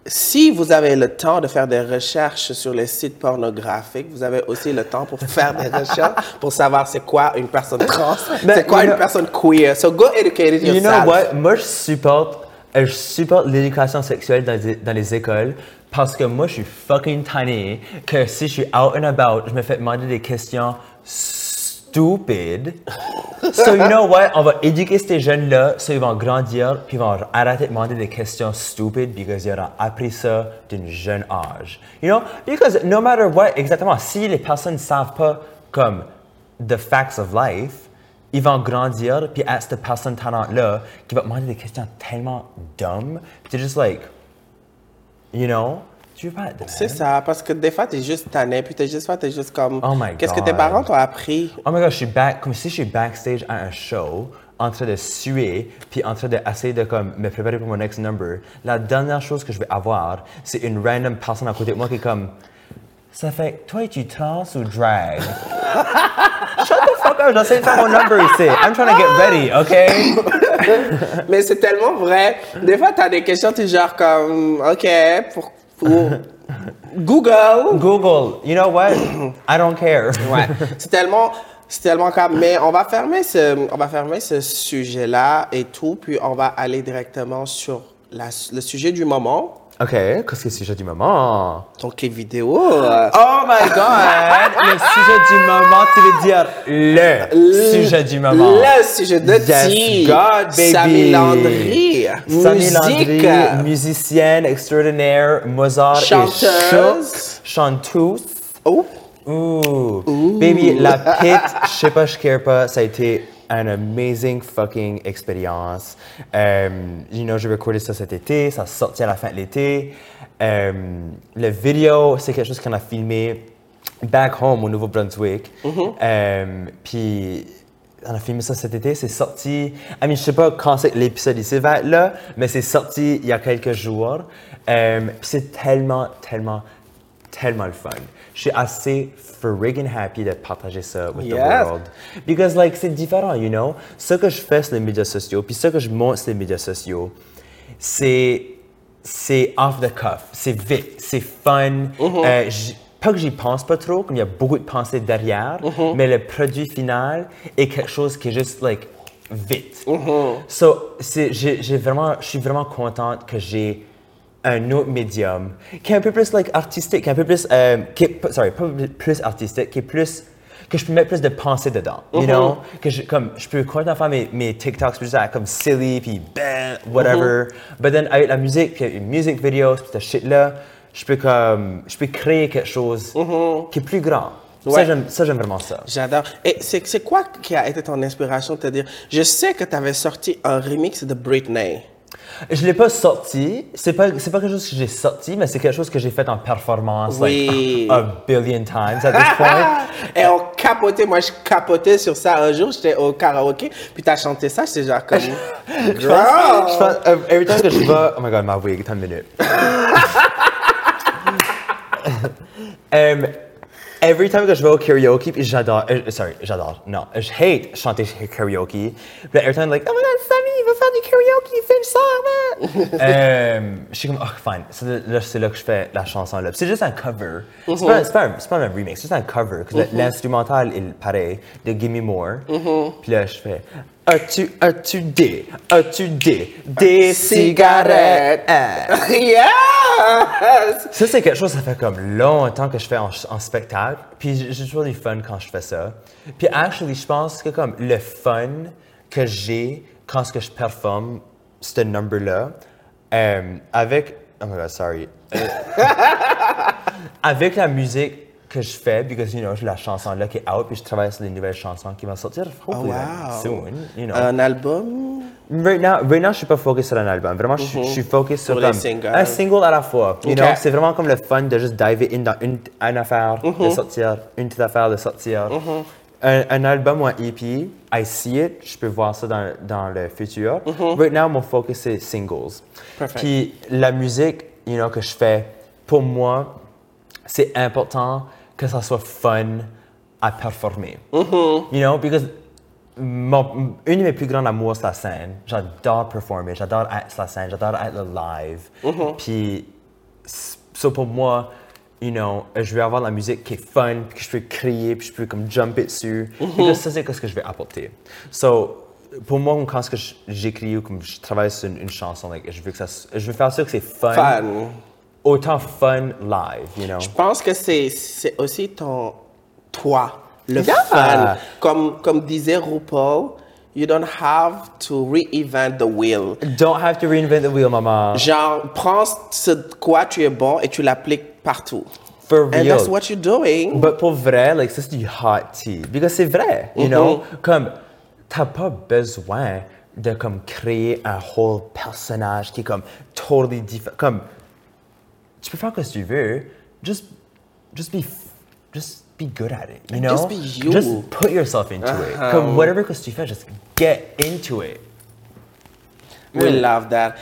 si vous avez le temps de faire des recherches sur les sites pornographiques, vous avez aussi le temps pour faire des recherches pour savoir c'est quoi une personne trans, c'est quoi une know- personne queer. So go educate it You yourself. know what? Moi, je supporte, euh, je supporte l'éducation sexuelle dans les, dans les écoles parce que moi, je suis fucking tanné que si je suis out and about, je me fais demander des questions stupides. so, you know what? On va éduquer ces jeunes-là, so ils vont grandir, puis ils vont arrêter de demander des questions stupides parce qu'ils auront appris ça d'un jeune âge. You know? Because no matter what, exactement, si les personnes ne savent pas comme the facts of life, ils vont grandir, puis être cette personne talent-là qui va demander des questions tellement dumb, puis t'es juste like, you know, tu veux pas être de C'est ça, parce que des fois, t'es juste tanné, puis t'es juste, fois, t'es juste comme, Oh my qu'est-ce que tes parents t'ont appris? Oh my god, je suis back, comme si je suis backstage à un show, en train de suer, puis en train d'essayer de comme, me préparer pour mon next number. La dernière chose que je vais avoir, c'est une random personne à côté de moi qui est comme, ça fait, toi, es-tu trans ou drag? Shut the fuck up, j'essaie de faire mon number ici. I'm trying to get ready, okay? Mais c'est tellement vrai. Des fois, t'as des questions, tu es genre comme, OK, pour, pour Google. Google, you know what? I don't care. Ouais, c'est tellement, c'est tellement comme, mais on va fermer ce, on va fermer ce sujet-là et tout, puis on va aller directement sur la- le sujet du moment, Ok, qu'est-ce que c'est le sujet du moment? donc les vidéos. euh, Oh my god! le sujet du moment, tu veux dire le, sujet du moment. Le sujet de Yes, T. God, baby. Samy Landry. Sammy Musique. Landry, musicienne extraordinaire, Mozart Chanteuse. et chanteuse. Oh, Ooh. Baby, la pit, je sais pas, je care pas, ça a été une amazing fucking expérience. Euh, you know, j'ai recordé ça cet été, ça sortit à la fin de l'été. Euh, le vidéo, c'est quelque chose qu'on a filmé back home au Nouveau-Brunswick. Euh, puis on a filmé ça cet été, c'est sorti. I mean, je sais pas quand l'épisode ici va être là, mais c'est sorti il y a quelques jours. Puis c'est tellement, tellement, tellement le fun. Je suis assez friggin' happy de partager ça with Yes. the world. Because, like, c'est différent, you know? Ce que je fais sur les médias sociaux, puis ce que je montre sur les médias sociaux, c'est c'est off the cuff, c'est vite, c'est fun. Euh, j- pas que j'y pense pas trop, comme il y a beaucoup de pensées derrière, mais le produit final est quelque chose qui est juste like vite. So, c'est- j'ai j'ai vraiment, je suis vraiment contente que j'ai un autre médium qui est un peu plus like artistique, qui est un peu plus, euh, qui est, sorry, pas plus artistique, qui est plus que je peux mettre plus de pensée dedans, you know, que je, comme je peux continuer à faire mes, mes TikToks plus à comme silly puis ben whatever, but then avec la musique puis une music video cette shit là, je peux comme je peux créer quelque chose qui est plus grand. Ça Ouais. j'aime ça j'aime vraiment ça. J'adore. Et c'est c'est quoi qui a été ton inspiration? De te dire, je sais que tu avais sorti un remix de Britney. Je l'ai pas sorti, c'est pas c'est pas quelque chose que j'ai sorti, mais c'est quelque chose que j'ai fait en performance Oui. like a billion times at this point. Et on capotait, moi je capotais sur ça un jour, j'étais au karaoké, puis t'as chanté ça, j'étais genre comme... Je pense, je pense, euh, every time que je vais, oh my god, ma wig, attends une minute. um, every time que je vais au karaoke, puis j'adore, euh, sorry, j'adore, non, je hate chanter karaoke. Puis every time, like, oh my god, Sammy, il va faire du karaoke, fais le son, man? um, je suis comme, oh, fine. C'est là, là, c'est là que je fais la chanson là. C'est juste un cover. C'est pas, c'est pas, un- c'est pas un remix, c'est juste un cover. parce que L'instrumental est pareil, de Give Me More. Puis là, je fais, as-tu, as-tu des, as-tu des, des cigarettes? Ah. yes! Ça, c'est quelque chose, ça fait comme longtemps que je fais en, en spectacle. Puis j'ai j'ai toujours du fun quand je fais ça. Puis actually, je pense que comme le fun que j'ai quand ce que je performe ce number-là, euh, avec... Oh my God, sorry. Euh, avec la musique que je fais, because, you know, j'ai la chanson là qui est out, puis je travaille sur les nouvelles chansons qui vont sortir, hopefully, like, wow. soon, you know. Un album? Right now, right now, je suis pas focus sur un album. Vraiment, je suis- je suis focus sur Sur les comme singles. un single à la fois. You know, c'est vraiment comme le fun de juste dive in dans une, une affaire, de sortir, une petite affaire, de sortir. Un, un album ou un EP, I see it, je peux voir ça dans, dans le futur. Right now, mon focus c'est singles. Perfect. Puis la musique, you know, que je fais, pour moi, c'est important que ça soit fun à performer. You know, because mon- une de mes plus grands amours, c'est la scène. J'adore performer, j'adore être sur la scène, j'adore être le live. Puis, s- so pour moi, you know, je vais avoir de la musique qui est fun, puis que je peux crier, puis je peux comme jumper dessus. Puis ça, c'est ce que je vais apporter. So, pour moi, quand j'écris ou comme je travaille sur une, une chanson, like, je veux que ça, je veux faire sûr que c'est fun, Fun. autant fun live, you know. Je pense que c'est aussi ton toi, le Yeah. fan. Comme, comme disait RuPaul, you don't have to reinvent the wheel. Don't have to reinvent the wheel, maman. Genre, prends ce quoi tu es bon et tu l'appliques partout. For And that's what you're doing. But pour vrai, like, ça c'est du hot tea. Because c'est vrai, you mm-hmm. know? Comme, t'as pas besoin de comme créer un whole personnage qui est comme totally différent. Comme, tu peux faire ce que tu veux, just, just be, just be good at it, you know? Just be you. Just put yourself into it. Uh-huh. Comme, whatever que tu fais, just get into it. We love that.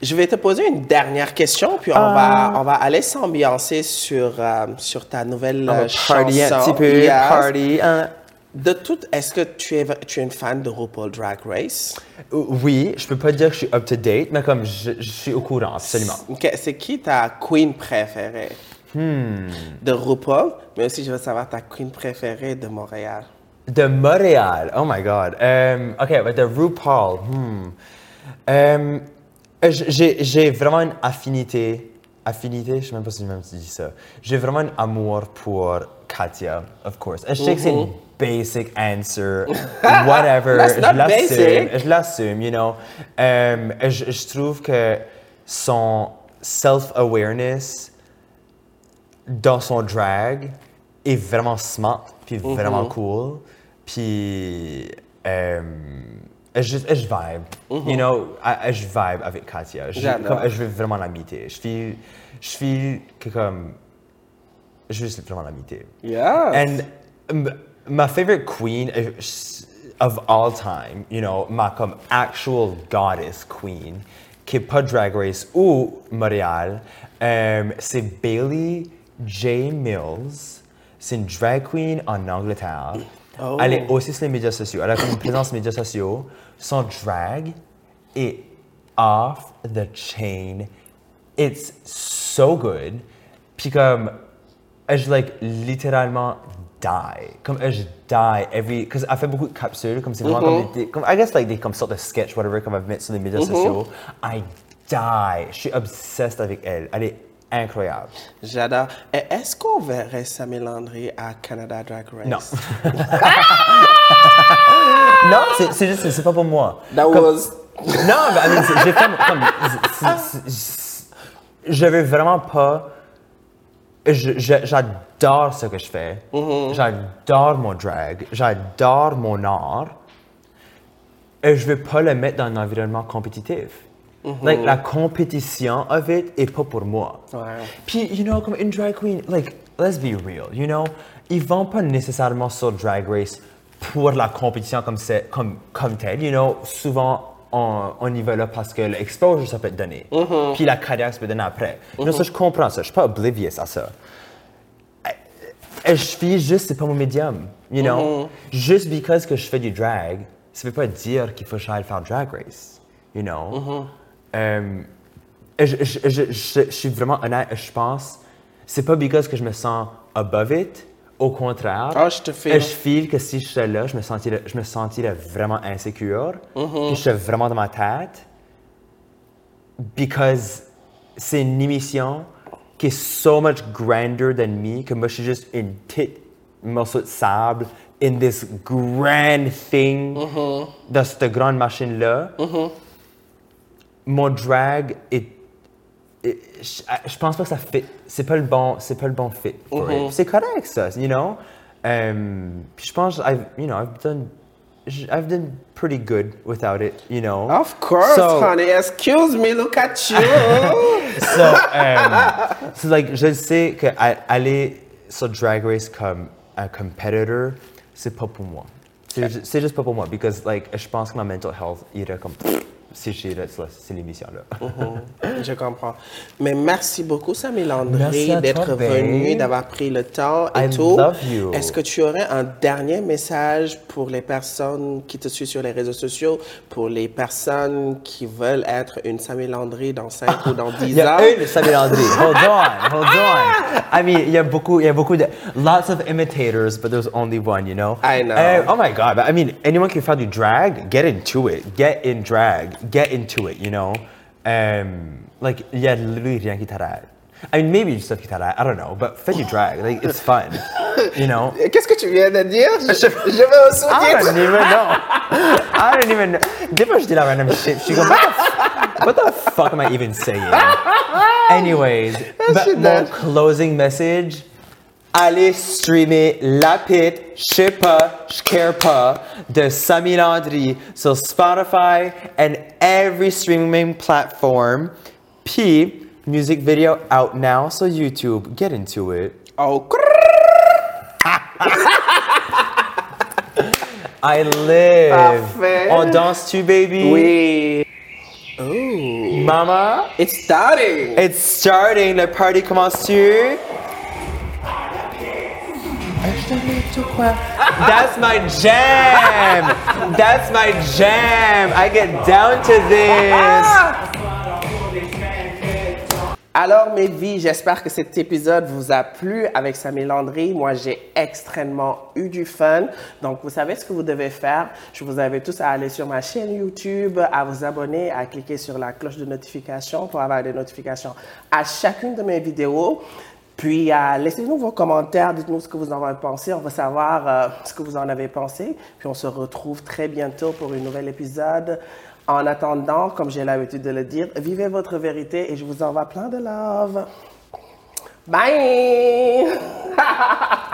Je vais te poser une dernière question, puis on, Ah. va, on va aller s'ambiancer sur, euh, sur ta nouvelle euh, party un chanson. petit peu, Yes. party. hein. De tout, est-ce que tu es, tu es une fan de RuPaul Drag Race? Oui, je peux pas dire que je suis up to date, mais comme je, je suis au courant, absolument. Ok, C'est qui ta queen préférée? Hmm. De RuPaul, mais aussi je veux savoir ta queen préférée de Montréal. De Montréal, oh my god. Um, ok, but de RuPaul, hmm. Um, j'ai j'ai vraiment une affinité, affinité, je sais même pas si même tu dis ça. J'ai vraiment un amour pour Katia, of course. Je sais que c'est une basic answer, whatever. Je l'assume, je you know. Um, je, je trouve que son self-awareness dans son drag est vraiment smart, puis vraiment cool. Puis, euh, je, je vibe, you know, I- je vibe avec Katia. Je, J'adore. comme, je veux vraiment l'imiter. Je feel, je feel que comme, je veux vraiment l'imiter. Yeah. And my favorite queen of all time, you know, ma comme actual goddess queen, qui est pas Drag Race ou Montréal, um, c'est Bailey J. Mills. C'est une drag queen en Angleterre. Oh. Elle est aussi sur les médias sociaux. Elle a comme une présence médias sociaux. Son drag est off the chain. It's so good. Puis comme, je like littéralement die? Comme je die every. Because elle fait beaucoup de capsules, comme c'est vraiment comme, des, comme. I guess like des comme sortes de sketch, whatever, comme elle met sur les médias sociaux. I die. Je suis obsessed avec elle. Elle est incroyable. J'adore. Est-ce qu'on verrait Sammy Landry à Canada Drag Race? Non. non, c'est- juste, c'est pas pour moi. That Comme- was. Non, mais j'ai comme. c'est- Je veux vraiment pas. J'adore ce que je fais. J'adore mon drag. J'adore mon art. Et je veux pas le mettre dans un environnement compétitif. Like, la compétition of it est pas pour moi. Ouais. Puis, you know, comme une drag queen, like, let's be real, you know, ils vont pas nécessairement sur Drag Race pour la compétition comme, c'est, comme, comme telle, you know, souvent on, on y va là parce que l'exposure ça peut être donné, puis la carrière ça peut donner après. You know, ça, je comprends ça, je suis pas oblivious à ça. Et je fais juste, c'est pas mon médium, you know. Juste because que je fais du drag, ça veut pas dire qu'il faut que j'aille faire Drag Race, you know. Euh, je, je- je- je- je suis vraiment honnête, je pense, c'est pas because que je me sens above it, au contraire. Ah, je te feel. Je feel que si je serais là, je me sentirais, je me sentirais vraiment insécure, puis je serais vraiment dans ma tête, because c'est une émission qui est so much grander than me, que moi je suis juste une petite morceau de sable in this grand thing, dans cette grande machine-là. Mon drag est et je, je pense pas que ça fit. C'est pas le bon, c'est pas le bon fit. it. C'est correct ça, you know? Um, puis je pense, I've, you know, I've done, I've done pretty good without it, you know? Of course, So- honey. Excuse me, look at you. So, um, so like, je sais que aller sur Drag Race comme un competitor, c'est pas pour moi. C'est juste pas pour moi, because like, je pense que ma mental health irait comme si j'irais sur la- sur l'émission-là. Je comprends. Mais merci beaucoup, Merci Landry, d'être babe. venu, d'avoir pris le temps et I tout. Est-ce que tu aurais un dernier message pour les personnes qui te suivent sur les réseaux sociaux, pour les personnes qui veulent être une Sammy Landry dans 5 ou dans 10 Il y a ans? une Sammy Landry. Hold on, hold on. I mean, il y a beaucoup, il y a beaucoup de, lots of imitators, but there's only one, you know? I know. Eh, oh my God, but I mean, anyone can faire du drag, get into it, get in drag, get into it, you know. Um, like, yeah, literally qui. I mean, maybe stuff qui t'arrête, I don't know, but fais du drag, like, it's fun, you know. Qu'est-ce que tu viens de dire? Je, je un I don't even know. I don't even know. Des fois, je dis la random shit. Suis comme, what the, f- what the fuck am I even saying? Anyways, but shit, closing message, allez streamer La Pit, je sais pas, je care pas, de Sami Landry sur Spotify and every streaming platform. Puis, music video out now sur YouTube. Get into it. Oh. I live. Parfait. On danse-tu, baby? oui. Oh, Mama, it's starting. it's starting. The party commence-tu? That's my jam. That's my jam. I get down to this. Alors, mes vies, j'espère que cet épisode vous a plu avec Sammy Landry. Moi, j'ai extrêmement eu du fun. Donc, vous savez ce que vous devez faire. Je vous invite tous à aller sur ma chaîne YouTube, à vous abonner, à cliquer sur la cloche de notification pour avoir des notifications à chacune de mes vidéos. Puis, euh, laissez-nous vos commentaires, dites-nous ce que vous en avez pensé. On va savoir euh, ce que vous en avez pensé. Puis, on se retrouve très bientôt pour un nouvel épisode. En attendant, comme j'ai l'habitude de le dire, vivez votre vérité et je vous envoie plein de love. Bye!